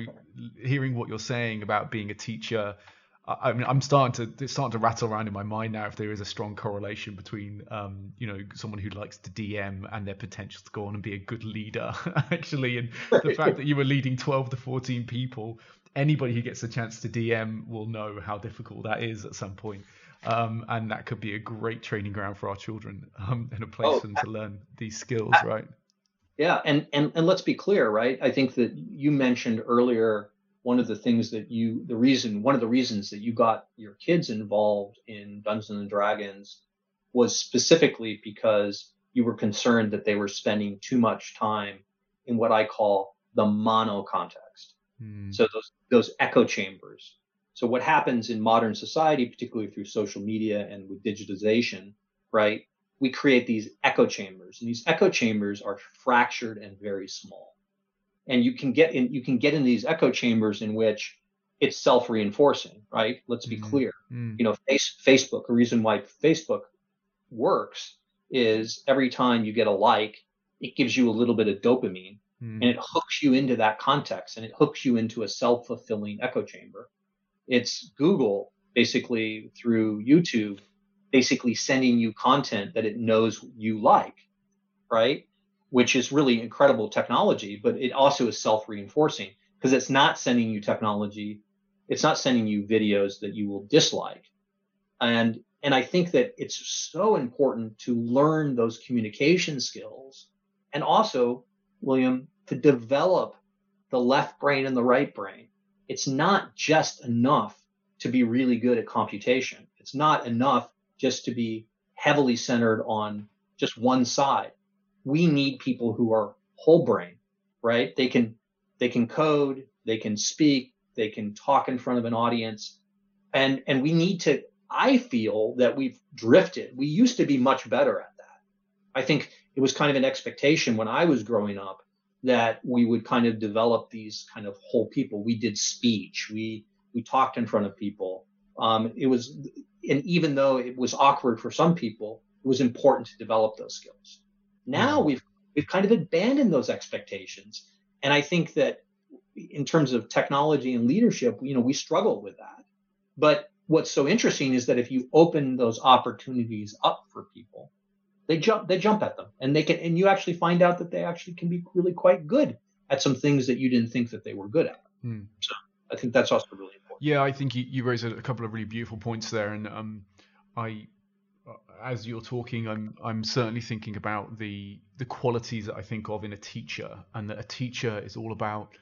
hearing what you're saying about being a teacher, I mean, I'm starting to it's starting to rattle around in my mind now if there is a strong correlation between, um, you know, someone who likes to DM and their potential to go on and be a good leader, actually, and the fact that you were leading 12 to 14 people. Anybody who gets a chance to DM will know how difficult that is at some point. Um, and that could be a great training ground for our children um, and a place oh, for them to learn these skills, right? Yeah, and, and and let's be clear, right? I think that you mentioned earlier one of the things that you the reason one of the reasons that you got your kids involved in Dungeons and Dragons was specifically because you were concerned that they were spending too much time in what I call the mono context. Mm. So those those echo chambers. So what happens in modern society, particularly through social media and with digitization, right? we create these echo chambers and these echo chambers are fractured and very small and you can get in you can get in these echo chambers in which it's self-reinforcing right? Let's be mm clear. Mm. You know face, facebook the reason why facebook works is every time you get a like it gives you a little bit of dopamine mm. and it hooks you into that context and it hooks you into a self-fulfilling echo chamber. It's google basically through youtube basically sending you content that it knows you like, right? Which is really incredible technology, but it also is self reinforcing because it's not sending you technology. It's not sending you videos that you will dislike. And, and I think that it's so important to learn those communication skills and also, William, to develop the left brain and the right brain. It's not just enough to be really good at computation. It's not enough just to be heavily centered on just one side. We need people who are whole brain, right? They can, they can code, they can speak, they can talk in front of an audience. And, and we need to, I feel that we've drifted. We used to be much better at that. I think it was kind of an expectation when I was growing up that we would kind of develop these kind of whole people. We did speech. We, we talked in front of people. Um, it was and even though it was awkward for some people, it was important to develop those skills. Now mm-hmm. we've we've kind of abandoned those expectations, and I think that in terms of technology and leadership, you know, we struggle with that. But what's so interesting is that if you open those opportunities up for people, they jump they jump at them, and they can and you actually find out that they actually can be really quite good at some things that you didn't think that they were good at. Mm. So I think that's also really important. yeah, I think you, you raised a, couple of really beautiful points there, and um, I, as you're talking, I'm I'm certainly thinking about the the qualities that I think of in a teacher, and that a teacher is all about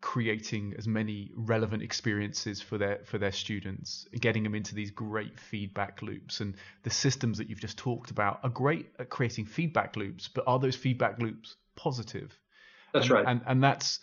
creating as many relevant experiences for their for their students getting them into these great feedback loops. And the systems that you've just talked about are great at creating feedback loops but are those feedback loops positive? That's and, right. and and that's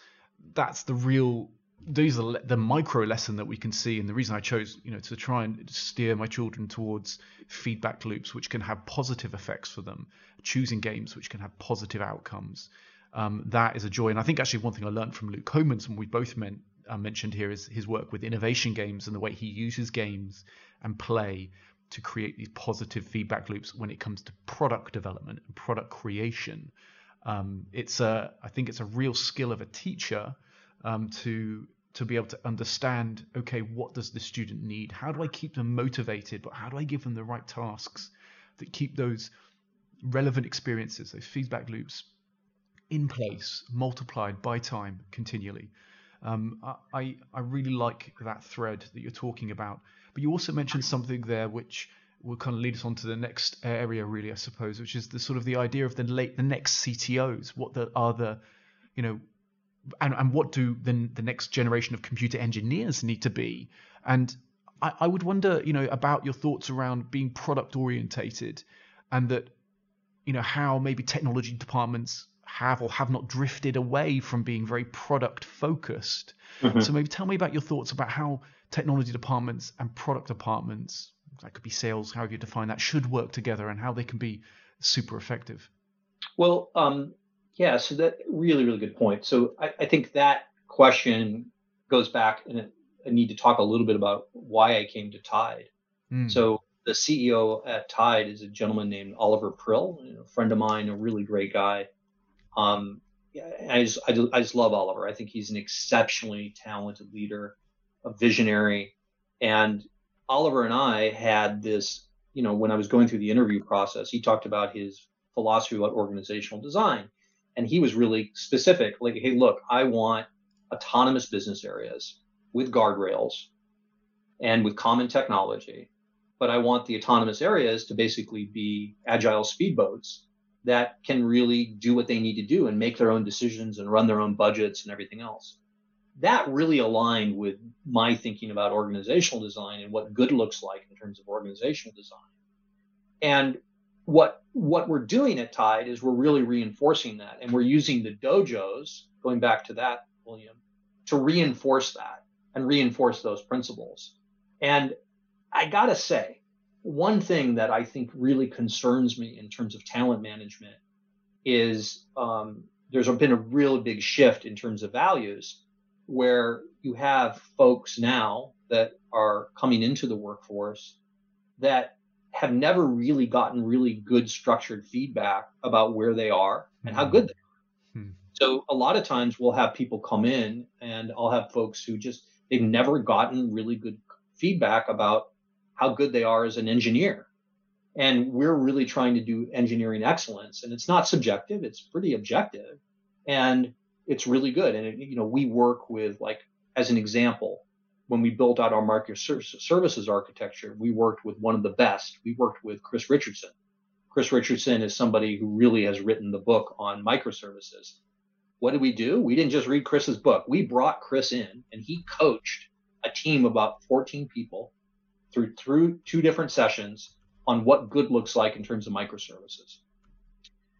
that's the real these are the micro lesson that we can see and the reason i chose you know to try and steer my children towards feedback loops which can have positive effects for them choosing games which can have positive outcomes um, that is a joy. And I think actually one thing I learned from Luke Comans, and we both meant, uh, mentioned here, is his work with innovation games and the way he uses games and play to create these positive feedback loops when it comes to product development and product creation. Um, it's a, I think it's a real skill of a teacher um, to to be able to understand, okay, what does the student need? How do I keep them motivated? But how do I give them the right tasks that keep those relevant experiences, those feedback loops in place, multiplied by time continually. Um, I, I really like that thread that you're talking about. But you also mentioned something there which will kind of lead us on to the next area, really, I suppose, which is the sort of the idea of the late the next CTOs. What the, are the, you know, and, and what do the, the next generation of computer engineers need to be? And I, I would wonder, you know, about your thoughts around being product orientated, and that, you know, how maybe technology departments have or have not drifted away from being very product focused. Mm-hmm. So maybe tell me about your thoughts about how technology departments and product departments, that could be sales, however you define that, should work together and how they can be super effective. Well, um, yeah, so that really, really good point. So I, I think that question goes back, and I need to talk a little bit about why I came to Tide. Mm. So the CEO at Tide is a gentleman named Oliver Prill, a friend of mine, a really great guy. Um, I just, I, I just love Oliver. I think he's an exceptionally talented leader, a visionary. And Oliver and I had this, you know, when I was going through the interview process, he talked about his philosophy about organizational design. And he was really specific like, hey, look, I want autonomous business areas with guardrails and with common technology. But I want the autonomous areas to basically be agile speedboats that can really do what they need to do and make their own decisions and run their own budgets and everything else. That really aligned with my thinking about organizational design and what good looks like in terms of organizational design. And what what we're doing at Tide is we're really reinforcing that, and we're using the dojos, going back to that, William, to reinforce that and reinforce those principles. And I gotta say, one thing that I think really concerns me in terms of talent management is um, there's been a real big shift in terms of values where you have folks now that are coming into the workforce that have never really gotten really good structured feedback about where they are and mm-hmm. how good they are. Hmm. So a lot of times we'll have people come in and I'll have folks who just they've never gotten really good feedback about how good they are as an engineer. And we're really trying to do engineering excellence. And it's not subjective, it's pretty objective. And it's really good. And, it, you know, we work with, like, as an example, when we built out our microservices architecture, we worked with one of the best. We worked with Chris Richardson. Chris Richardson is somebody who really has written the book on microservices. What did we do? We didn't just read Chris's book. We brought Chris in and he coached a team of about 14 people through through two different sessions on what good looks like in terms of microservices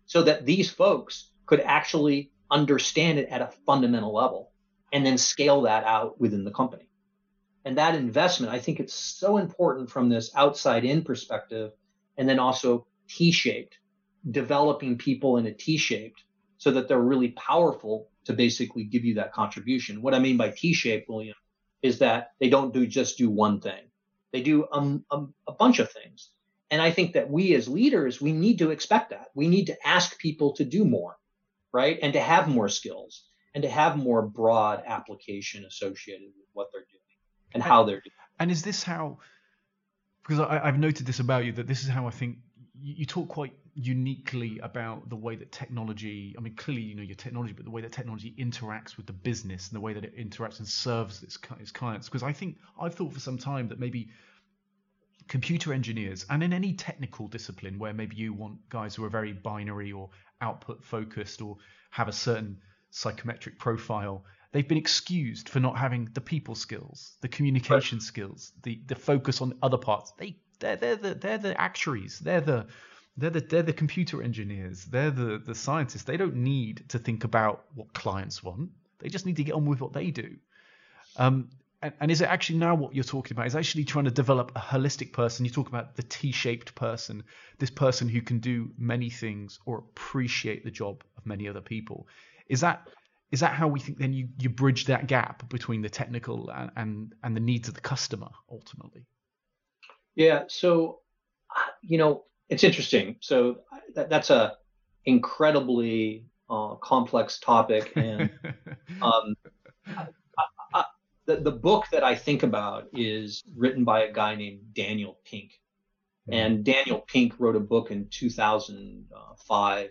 so that these folks could actually understand it at a fundamental level and then scale that out within the company and that investment i think it's so important from this outside in perspective and then also t-shaped developing people in a t-shaped so that they're really powerful to basically give you that contribution what i mean by t-shaped william is that they don't do just do one thing they do um, um, a bunch of things. And I think that we as leaders, we need to expect that. We need to ask people to do more, right? And to have more skills and to have more broad application associated with what they're doing and how they're doing. And is this how, because I, have noted this about you, that this is how I think you talk quite uniquely about the way that technology i mean clearly you know your technology but the way that technology interacts with the business and the way that it interacts and serves its, its clients because i think i've thought for some time that maybe computer engineers and in any technical discipline where maybe you want guys who are very binary or output focused or have a certain psychometric profile they've been excused for not having the people skills, the communication right. skills, the the focus on other parts. They they're, they're the they're the actuaries. They're the they're the they're the computer engineers. They're the the scientists. They don't need to think about what clients want. They just need to get on with what they do. Um, and, and is it actually now what you're talking about? Is actually trying to develop a holistic person? You talk about the T-shaped person, this person who can do many things or appreciate the job of many other people. Is that is that how we think then you, you bridge that gap between the technical and, and, and the needs of the customer ultimately? Yeah. So, you know, it's interesting. So that, that's a incredibly uh, complex topic, and um, I, I, the the book that I think about is written by a guy named Daniel Pink, mm-hmm. and Daniel Pink wrote a book in 2005.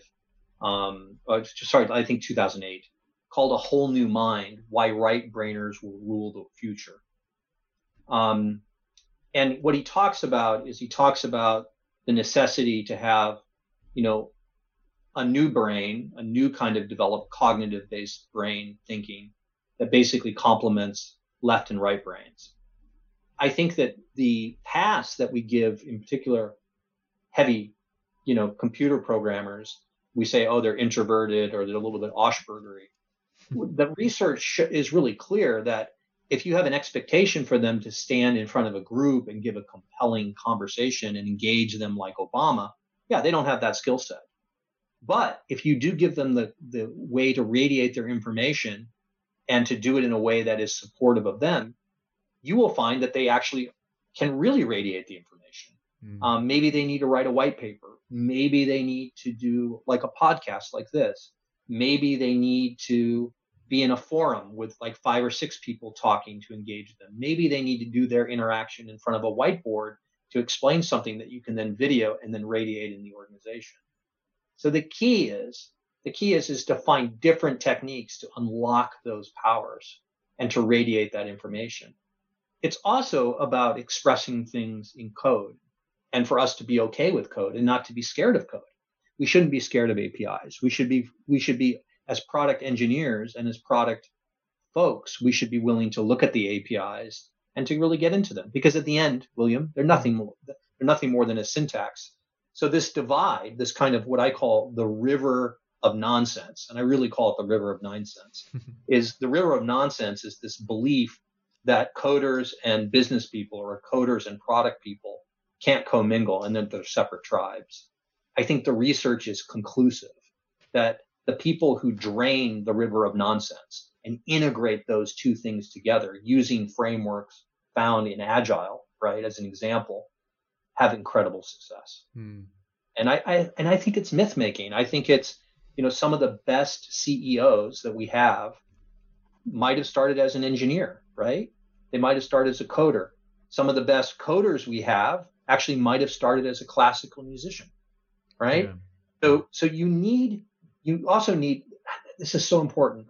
Um, sorry, I think 2008, called A Whole New Mind: Why Right Brainers Will Rule the Future. Um, and what he talks about is he talks about the necessity to have, you know, a new brain, a new kind of developed cognitive based brain thinking that basically complements left and right brains. I think that the pass that we give, in particular, heavy, you know, computer programmers, we say, oh, they're introverted or they're a little bit Aspergery. The research is really clear that if you have an expectation for them to stand in front of a group and give a compelling conversation and engage them like Obama, yeah, they don't have that skill set. But if you do give them the, the way to radiate their information and to do it in a way that is supportive of them, you will find that they actually can really radiate the information. Mm. Um, maybe they need to write a white paper. Maybe they need to do like a podcast like this. Maybe they need to be in a forum with like five or six people talking to engage them. Maybe they need to do their interaction in front of a whiteboard to explain something that you can then video and then radiate in the organization. So the key is the key is is to find different techniques to unlock those powers and to radiate that information. It's also about expressing things in code and for us to be okay with code and not to be scared of code. We shouldn't be scared of APIs. We should be we should be as product engineers and as product folks, we should be willing to look at the APIs and to really get into them because at the end, William, they're nothing more, they're nothing more than a syntax. So this divide, this kind of what I call the river of nonsense, and I really call it the river of nonsense, is the river of nonsense is this belief that coders and business people or coders and product people can't commingle and that they're separate tribes. I think the research is conclusive that the people who drain the river of nonsense and integrate those two things together using frameworks found in agile right as an example have incredible success. Hmm. and I, I and i think it's myth making i think it's you know some of the best ceos that we have might have started as an engineer right? They might have started as a coder. Some of the best coders we have actually might have started as a classical musician right? Yeah. so so you need you also need this is so important.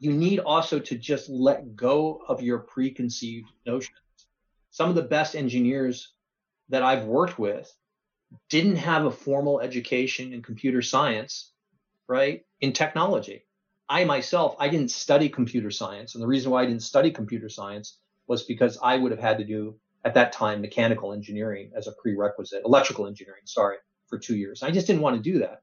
You need also to just let go of your preconceived notions. Some of the best engineers that i've worked with didn't have a formal education in computer science right in technology. I myself i didn't study computer science and the reason why i didn't study computer science was because i would have had to do at that time mechanical engineering as a prerequisite electrical engineering sorry for two years i just didn't want to do that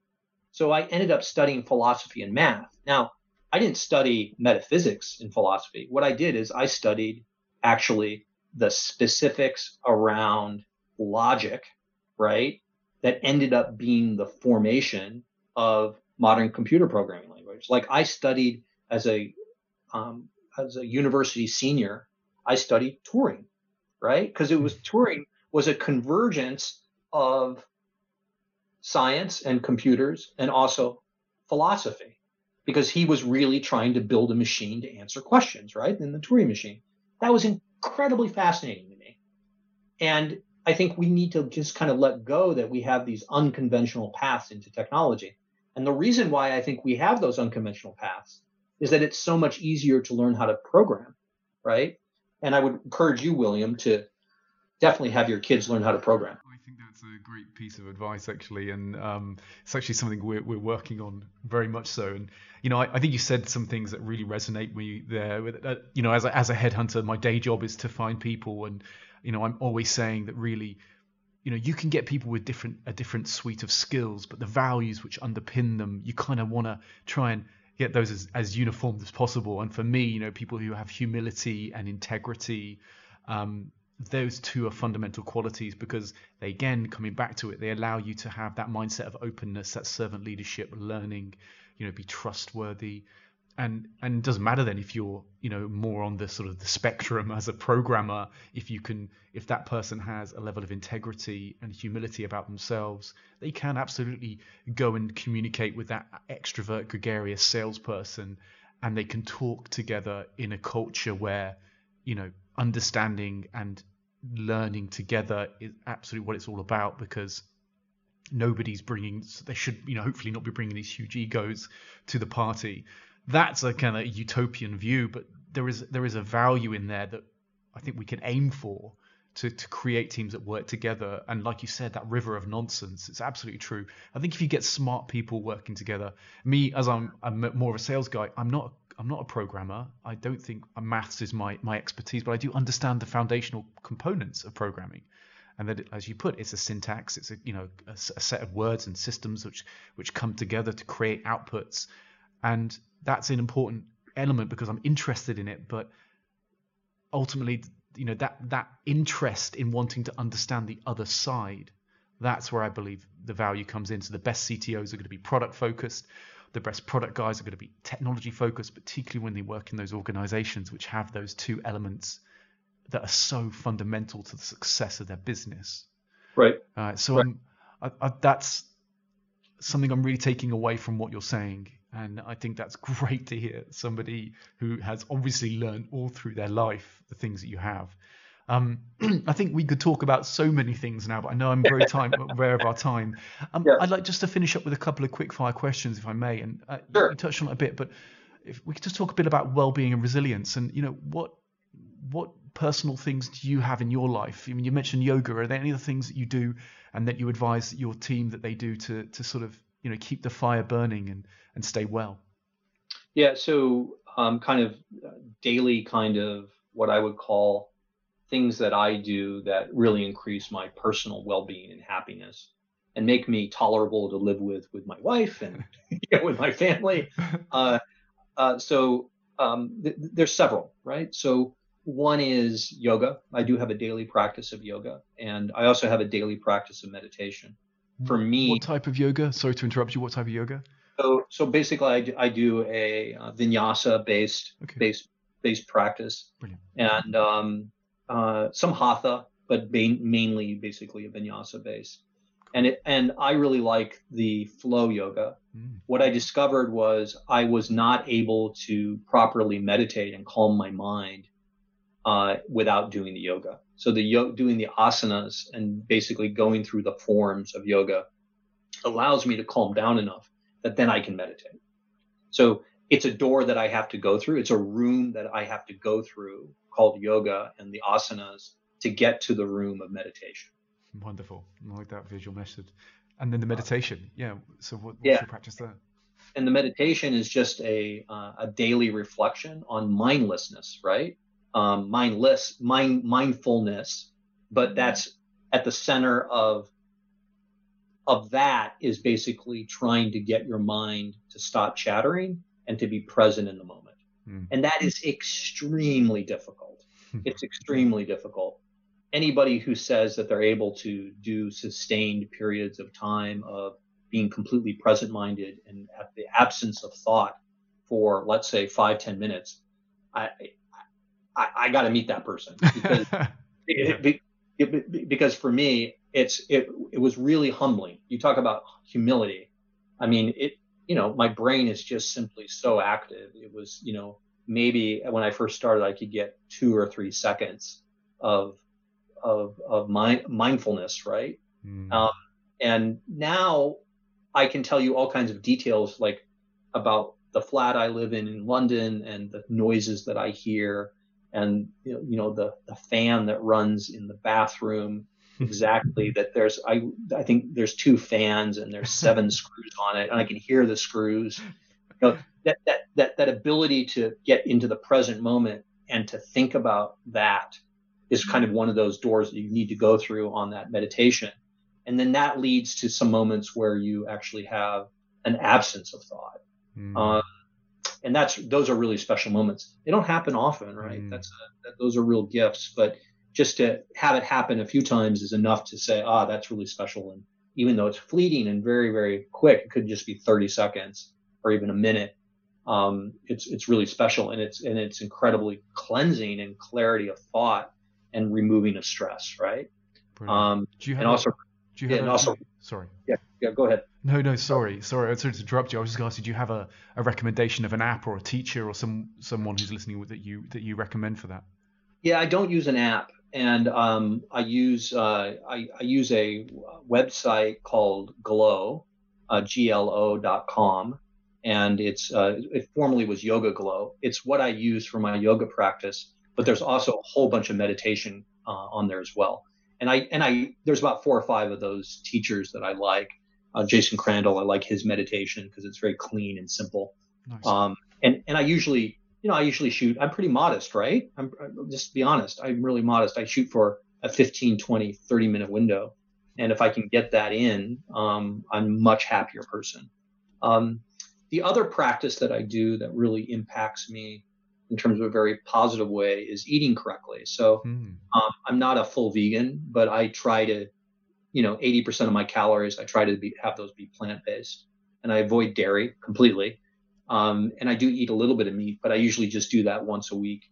so I ended up studying philosophy and math. Now, I didn't study metaphysics in philosophy. What I did is I studied actually the specifics around logic, right? That ended up being the formation of modern computer programming language. Like I studied as a um, as a university senior, I studied Turing, right? Because it was Turing was a convergence of science and computers and also philosophy because he was really trying to build a machine to answer questions, right? In the Turing machine. That was incredibly fascinating to me. And I think we need to just kind of let go that we have these unconventional paths into technology. And the reason why I think we have those unconventional paths is that it's so much easier to learn how to program, right? And I would encourage you, William, to definitely have your kids learn how to program. Think that's a great piece of advice, actually, and um, it's actually something we're, we're working on very much so. And you know, I, I think you said some things that really resonate with me there. With, uh, you know, as a, as a headhunter, my day job is to find people, and you know, I'm always saying that really, you know, you can get people with different a different suite of skills, but the values which underpin them, you kind of want to try and get those as, as uniform as possible. And for me, you know, people who have humility and integrity. Um, those two are fundamental qualities because they again coming back to it they allow you to have that mindset of openness that servant leadership learning you know be trustworthy. And and it doesn't matter then if you're you know more on the sort of the spectrum as a programmer if you can if that person has a level of integrity and humility about themselves they can absolutely go and communicate with that extrovert gregarious salesperson and they can talk together in a culture where you know understanding and learning together is absolutely what it's all about because nobody's bringing they should you know hopefully not be bringing these huge egos to the party. That's a kind of utopian view but there is there is a value in there that i think we can aim for to, to create teams that work together. And like you said that river of nonsense it's absolutely true. I think if you get smart people working together me as i'm, I'm more of a sales guy i'm not I'm not a programmer. I don't think maths is my, my expertise, but I do understand the foundational components of programming. And that, as you put, it's a syntax. It's a you know a, a, set of words and systems which which come together to create outputs, and that's an important element because I'm interested in it. But ultimately, you know that that interest in wanting to understand the other side, that's where I believe the value comes in. So the best CTOs are going to be product focused the best product guys are going to be technology focused, particularly when they work in those organizations which have those two elements that are so fundamental to the success of their business. Right. Uh, so right. I, I, that's something I'm really taking away from what you're saying. And I think that's great to hear somebody who has obviously learned all through their life the things that you have. Um, I think we could talk about so many things now, but I know I'm very time aware of our time. Um, yeah. I'd like just to finish up with a couple of quick fire questions, if I may. And uh, sure. you touched on it a bit, but if we could just talk a bit about well-being and resilience, and you know what what personal things do you have in your life? I mean, you mentioned yoga. Are there any other things that you do and that you advise your team that they do to to sort of you know keep the fire burning and and stay well? Yeah, so um, kind of uh, daily, kind of what I would call things that I do that really increase my personal well-being and happiness and make me tolerable to live with with my wife and you know, with my family. Uh, uh, so um, th- there's several, right? So one is yoga. I do have a daily practice of yoga, and I also have a daily practice of meditation. For me, what type of yoga? Sorry to interrupt you. What type of yoga? So, so basically, I do, I do a, a vinyasa based okay. based based practice, Brilliant. and um, uh, some hatha, but main, mainly basically a vinyasa base. And it, and I really like the flow yoga. Mm. What I discovered was I was not able to properly meditate and calm my mind uh, without doing the yoga. So the yo- doing the asanas and basically going through the forms of yoga allows me to calm down enough that then I can meditate. So it's a door that I have to go through. It's a room that I have to go through called yoga and the asanas to get to the room of meditation. Wonderful. I like that visual method. And then the meditation. Yeah. So what, what's yeah. your practice there? And the meditation is just a, uh, a daily reflection on mindlessness, right? Um, mindless, mind, mindfulness, but that's at the center of of that is basically trying to get your mind to stop chattering and to be present in the moment. Mm. And that is extremely difficult. It's extremely difficult. Anybody who says that they're able to do sustained periods of time of being completely present minded and at the absence of thought for, let's say, five ten minutes, I, I, I got to meet that person because, it, it, because for me, it's, it, it was really humbling. You talk about humility. I mean, it, you know, my brain is just simply so active. It was, you know, maybe when I first started, I could get two or three seconds of of of mind, mindfulness, right? Mm. Um, and now I can tell you all kinds of details, like about the flat I live in in London and the noises that I hear, and you know, you know the the fan that runs in the bathroom, exactly that there's I I think there's two fans and there's seven screws on it and I can hear the screws. You know, that that that that ability to get into the present moment and to think about that is kind of one of those doors that you need to go through on that meditation. And then that leads to some moments where you actually have an absence of thought. Mm. Um, and that's those are really special moments. They don't happen often, right? Mm. That's a, that, those are real gifts, but just to have it happen a few times is enough to say, ah, that's really special. And even though it's fleeting and very, very quick, it could just be 30 seconds or even a minute. Um, it's it's really special and it's and it's incredibly cleansing and clarity of thought and removing of stress, right? Um, do you have and also, do you have yeah, and also, sorry. Yeah, yeah, go ahead. No, no, sorry, sorry. I sorry to interrupt you. I was just going to ask, you, do you have a, a recommendation of an app or a teacher or some someone who's listening that you that you recommend for that? Yeah, I don't use an app, and um, I use uh, I, I, use a website called Glo, uh, com, and it's uh, it formerly was Yoga Glo. It's what I use for my yoga practice, but there's also a whole bunch of meditation uh, on there as well. And I and I there's about four or five of those teachers that I like uh, Jason Crandell. I like his meditation because it's very clean and simple. Nice. Um, and and I usually, you know, I usually shoot. I'm pretty modest, right? I'm just to be honest. I'm really modest. I shoot for a 15, 20, 30 minute window, and if I can get that in, um, I'm a much happier person. Um, the other practice that I do that really impacts me in terms of a very positive way is eating correctly. So mm. um, I'm not a full vegan, but I try to you know, 80% of my calories, I try to be, have those be plant based and I avoid dairy completely. Um, and I do eat a little bit of meat, but I usually just do that once a week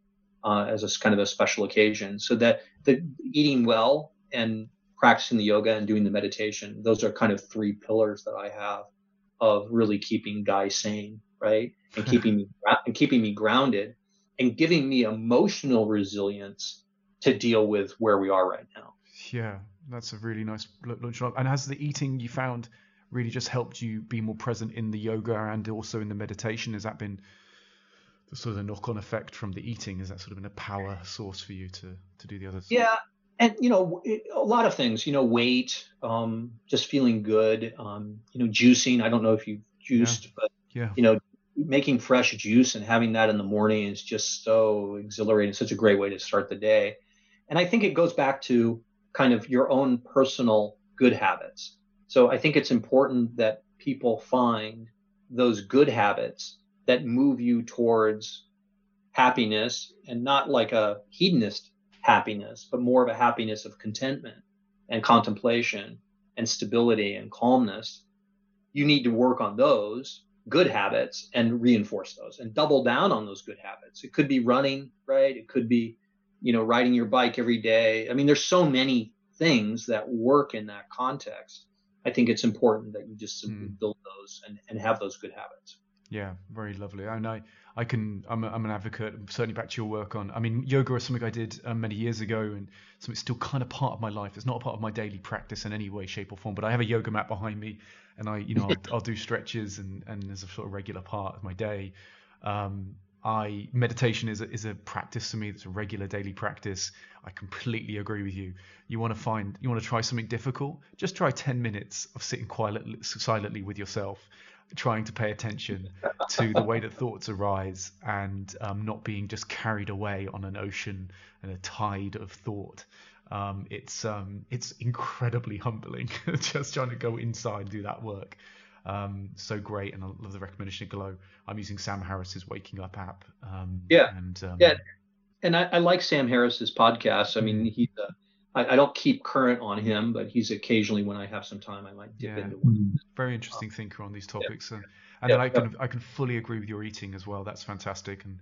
uh, as a kind of a special occasion. So that the eating well and practicing the yoga and doing the meditation, those are kind of three pillars that I have of really keeping Guy sane, right? And keeping me and keeping me grounded and giving me emotional resilience to deal with where we are right now. Yeah, that's a really nice lunch. And has the eating you found really just helped you be more present in the yoga and also in the meditation? Has that been the sort of the knock-on effect from the eating? Has that sort of been a power source for you to to do the others? Yeah, and you know it, a lot of things. You know, weight, um, just feeling good. Um, you know, juicing. I don't know if you've juiced, yeah. but yeah. you know, making fresh juice and having that in the morning is just so exhilarating. Such a great way to start the day. And I think it goes back to kind of your own personal good habits. So I think it's important that people find those good habits that move you towards happiness and not like a hedonist happiness, but more of a happiness of contentment and contemplation and stability and calmness. You need to work on those good habits and reinforce those and double down on those good habits. It could be running, right? It could be you know, riding your bike every day. I mean, there's so many things that work in that context. I think it's important that you just mm. build those and, and have those good habits. Yeah, very lovely. And I, I can, I'm, a, I'm an advocate, certainly back to your work on, I mean, yoga is something I did um, many years ago and something still kind of part of my life. It's not a part of my daily practice in any way, shape or form, but I have a yoga mat behind me and I, you know, I'll, I'll do stretches and, and as a sort of regular part of my day. Um, I meditation is a, is a practice to me. It's a regular daily practice. I completely agree with you. You want to find, you want to try something difficult. Just try 10 minutes of sitting quietly, silently with yourself, trying to pay attention to the way that thoughts arise and um, not being just carried away on an ocean and a tide of thought. Um, it's um, it's incredibly humbling just trying to go inside and do that work. Um, so great, and I love the recommendation of Glo. I'm using Sam Harris's Waking Up app. Um, yeah, and um, yeah, and I, I, like Sam Harris's podcast. I mean, he's a, I, I don't keep current on him, but he's occasionally when I have some time, I might dip yeah. into one. Very interesting thinker on these topics, yeah. and, and yeah, I can I can fully agree with your eating as well. That's fantastic, and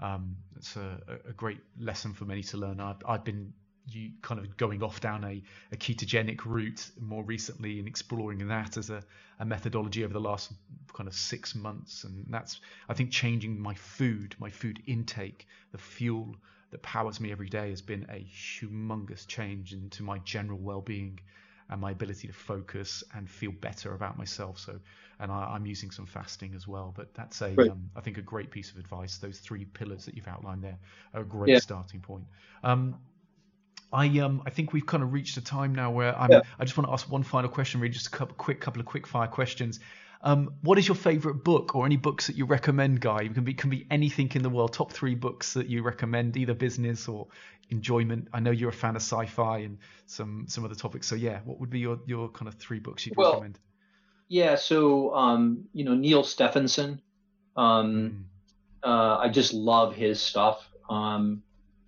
um, it's a, a great lesson for many to learn. I've, I've been you kind of going off down a, a ketogenic route more recently and exploring that as a, a methodology over the last kind of six months. And that's, I think, changing my food, my food intake, the fuel that powers me every day has been a humongous change into my general well-being and my ability to focus and feel better about myself. So, and I, am using some fasting as well. But that's a, um, I think, a great piece of advice. Those three pillars that you've outlined there are a great yeah. starting point. Um, I um I think we've kind of reached a time now where I'm. Yeah. I just want to ask one final question, really, just a couple quick couple of quick fire questions. Um, what is your favorite book or any books that you recommend, Guy? It can be can be anything in the world. Top three books that you recommend, either business or enjoyment. I know you're a fan of sci-fi and some some other topics. So yeah, what would be your your kind of three books you'd well, recommend? Yeah, so um, you know Neal Stephenson. Um, mm. uh, I just love his stuff. Um,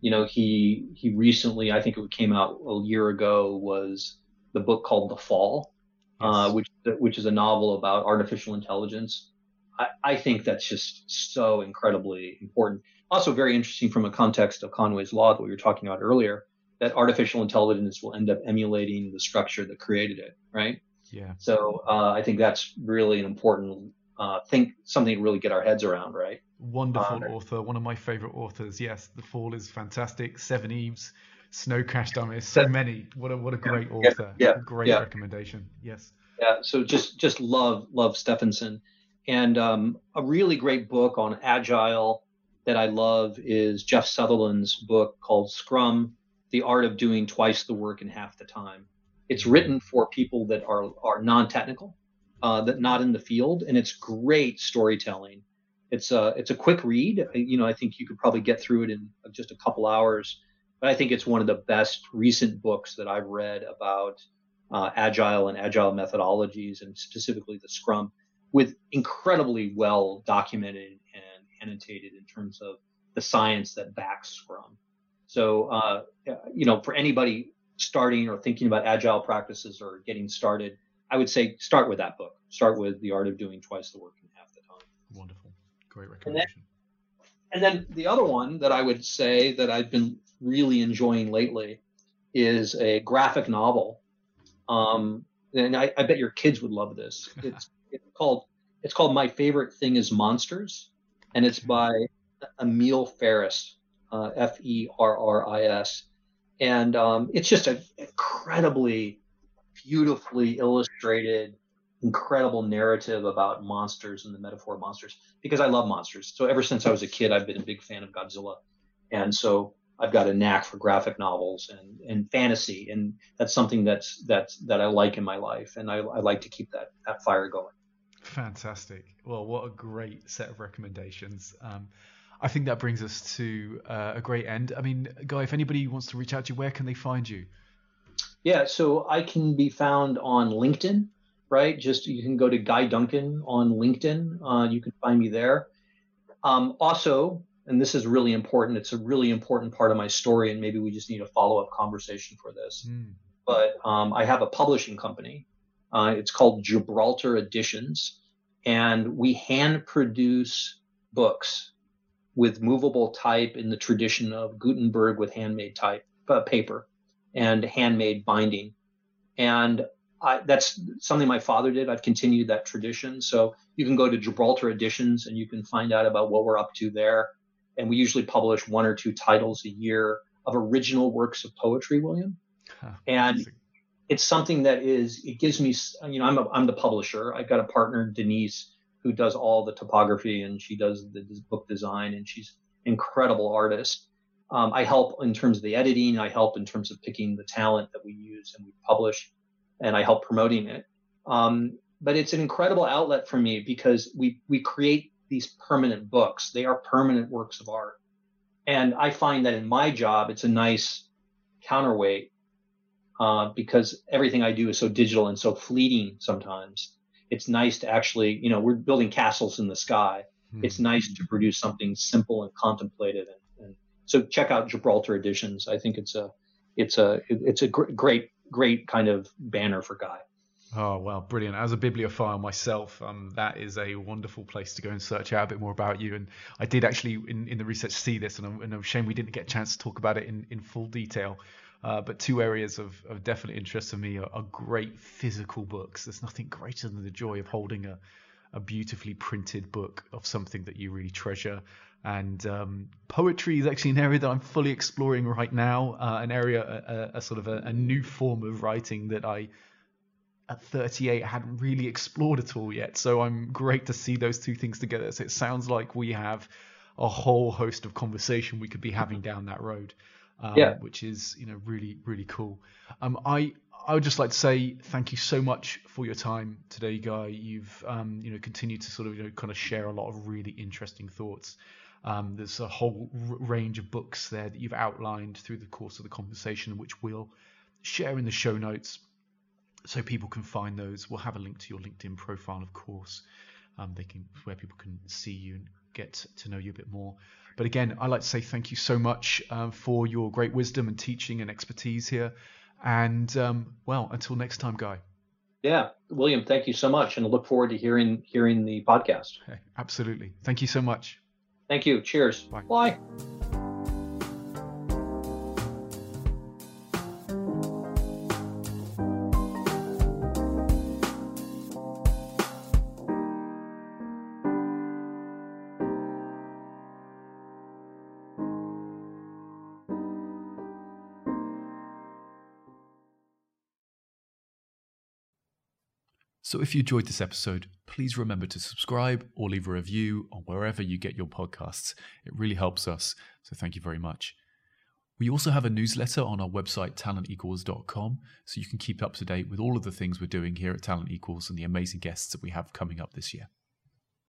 you know, he he recently, I think it came out a year ago, was the book called The Fall uh, which which is a novel about artificial intelligence. I, I think that's just so incredibly important. Also, very interesting from a context of Conway's law that we were talking about earlier. That artificial intelligence will end up emulating the structure that created it, right? Yeah. So uh, I think that's really an important uh, think something to really get our heads around, right? Wonderful uh, author, one of my favorite authors. Yes, The Fall is fantastic. Seveneves, Snow Crash Dummies, so many. What a what a great yeah, author. Yeah, great yeah. recommendation. Yes. Yeah. So just just love love Stephenson, and um, a really great book on agile that I love is Jeff Sutherland's book called Scrum: The Art of Doing Twice the Work in Half the Time. It's written for people that are are non-technical, uh, that not in the field, and it's great storytelling. It's a it's a quick read. You know, I think you could probably get through it in just a couple hours but I think it's one of the best recent books that I've read about uh, agile and agile methodologies, and specifically the Scrum, with incredibly well documented and annotated in terms of the science that backs Scrum. So, uh, you know, for anybody starting or thinking about agile practices or getting started, I would say start with that book. Start with The Art of Doing Twice the Work in Half the Time. Wonderful. Great recommendation. And then, and then the other one that I would say that I've been really enjoying lately is a graphic novel. Um, and I, I, bet your kids would love this. It's, it's called it's called My Favorite Thing Is Monsters, and it's by Emil Ferris, uh, F E R R I S, and um, it's just an incredibly beautifully illustrated, incredible narrative about monsters and the metaphor of monsters. Because I love monsters, so ever since I was a kid, I've been a big fan of Godzilla, and so I've got a knack for graphic novels and, and fantasy, and that's something that's that's that I like in my life, and I, I like to keep that that fire going. Fantastic. Well, what a great set of recommendations. Um, I think that brings us to uh, a great end. I mean, Guy, if anybody wants to reach out to you, where can they find you? Yeah, so I can be found on LinkedIn, right? Just you can go to Guy Duncan on LinkedIn. Uh, you can find me there. Um, also, and this is really important. It's a really important part of my story, and maybe we just need a follow up conversation for this. Mm. But um, I have a publishing company. Uh, it's called Gibraltar Editions, and we hand produce books with movable type in the tradition of Gutenberg with handmade type uh, paper and handmade binding. And I, that's something my father did. I've continued that tradition. So you can go to Gibraltar Editions and you can find out about what we're up to there and we usually publish one or two titles a year of original works of poetry, William. Huh, and it's something that is it gives me you know I'm a, I'm the publisher. I've got a partner Denise who does all the typography and she does the book design and she's an incredible artist. Um, I help in terms of the editing. I help in terms of picking the talent that we use and we publish, and I help promoting it. Um, but it's an incredible outlet for me because we we create these permanent books. They are permanent works of art. And I find that in my job, it's a nice counterweight uh, because everything I do is so digital and so fleeting sometimes. It's nice to actually, you know, we're building castles in the sky. Mm-hmm. It's nice to produce something simple and contemplative. And, and, so check out Gibraltar Editions. I think it's a, it's a, it's a gr- great, great kind of banner for Guy. Oh well, brilliant! As a bibliophile myself, um, that is a wonderful place to go and search out a bit more about you. And I did actually, in, in the research, see this, and I'm, and I'm shame we didn't get a chance to talk about it in, in full detail. Uh, but two areas of, of definite interest for me are, are, great physical books. There's nothing greater than the joy of holding a, a beautifully printed book of something that you really treasure. And um, poetry is actually an area that I'm fully exploring right now, uh, an area, a, a, sort of a, a new form of writing that I at 38 hadn't really explored at all yet. So I'm great to see those two things together. So it sounds like we have a whole host of conversation we could be having down that road. um, Yeah. which is you know really really cool. Um, I I would just like to say thank you so much for your time today, Guy. You've um, you know continued to sort of you know kind of share a lot of really interesting thoughts. Um, there's a whole r- range of books there that you've outlined through the course of the conversation, which we'll share in the show notes so people can find those. We'll have a link to your LinkedIn profile, of course. Um, they can where people can see you and get to know you a bit more. But again, I'd like to say thank you so much um, for your great wisdom and teaching and expertise here. And um, well, until next time, Guy. Yeah, William, thank you so much, and I look forward to hearing hearing the podcast. Okay, absolutely. Thank you so much. Thank you. Cheers. Bye. Bye. So if you enjoyed this episode, please remember to subscribe or leave a review on wherever you get your podcasts. It really helps us. So thank you very much. We also have a newsletter on our website, talentequals.com, so you can keep up to date with all of the things we're doing here at Talent Equals and the amazing guests that we have coming up this year.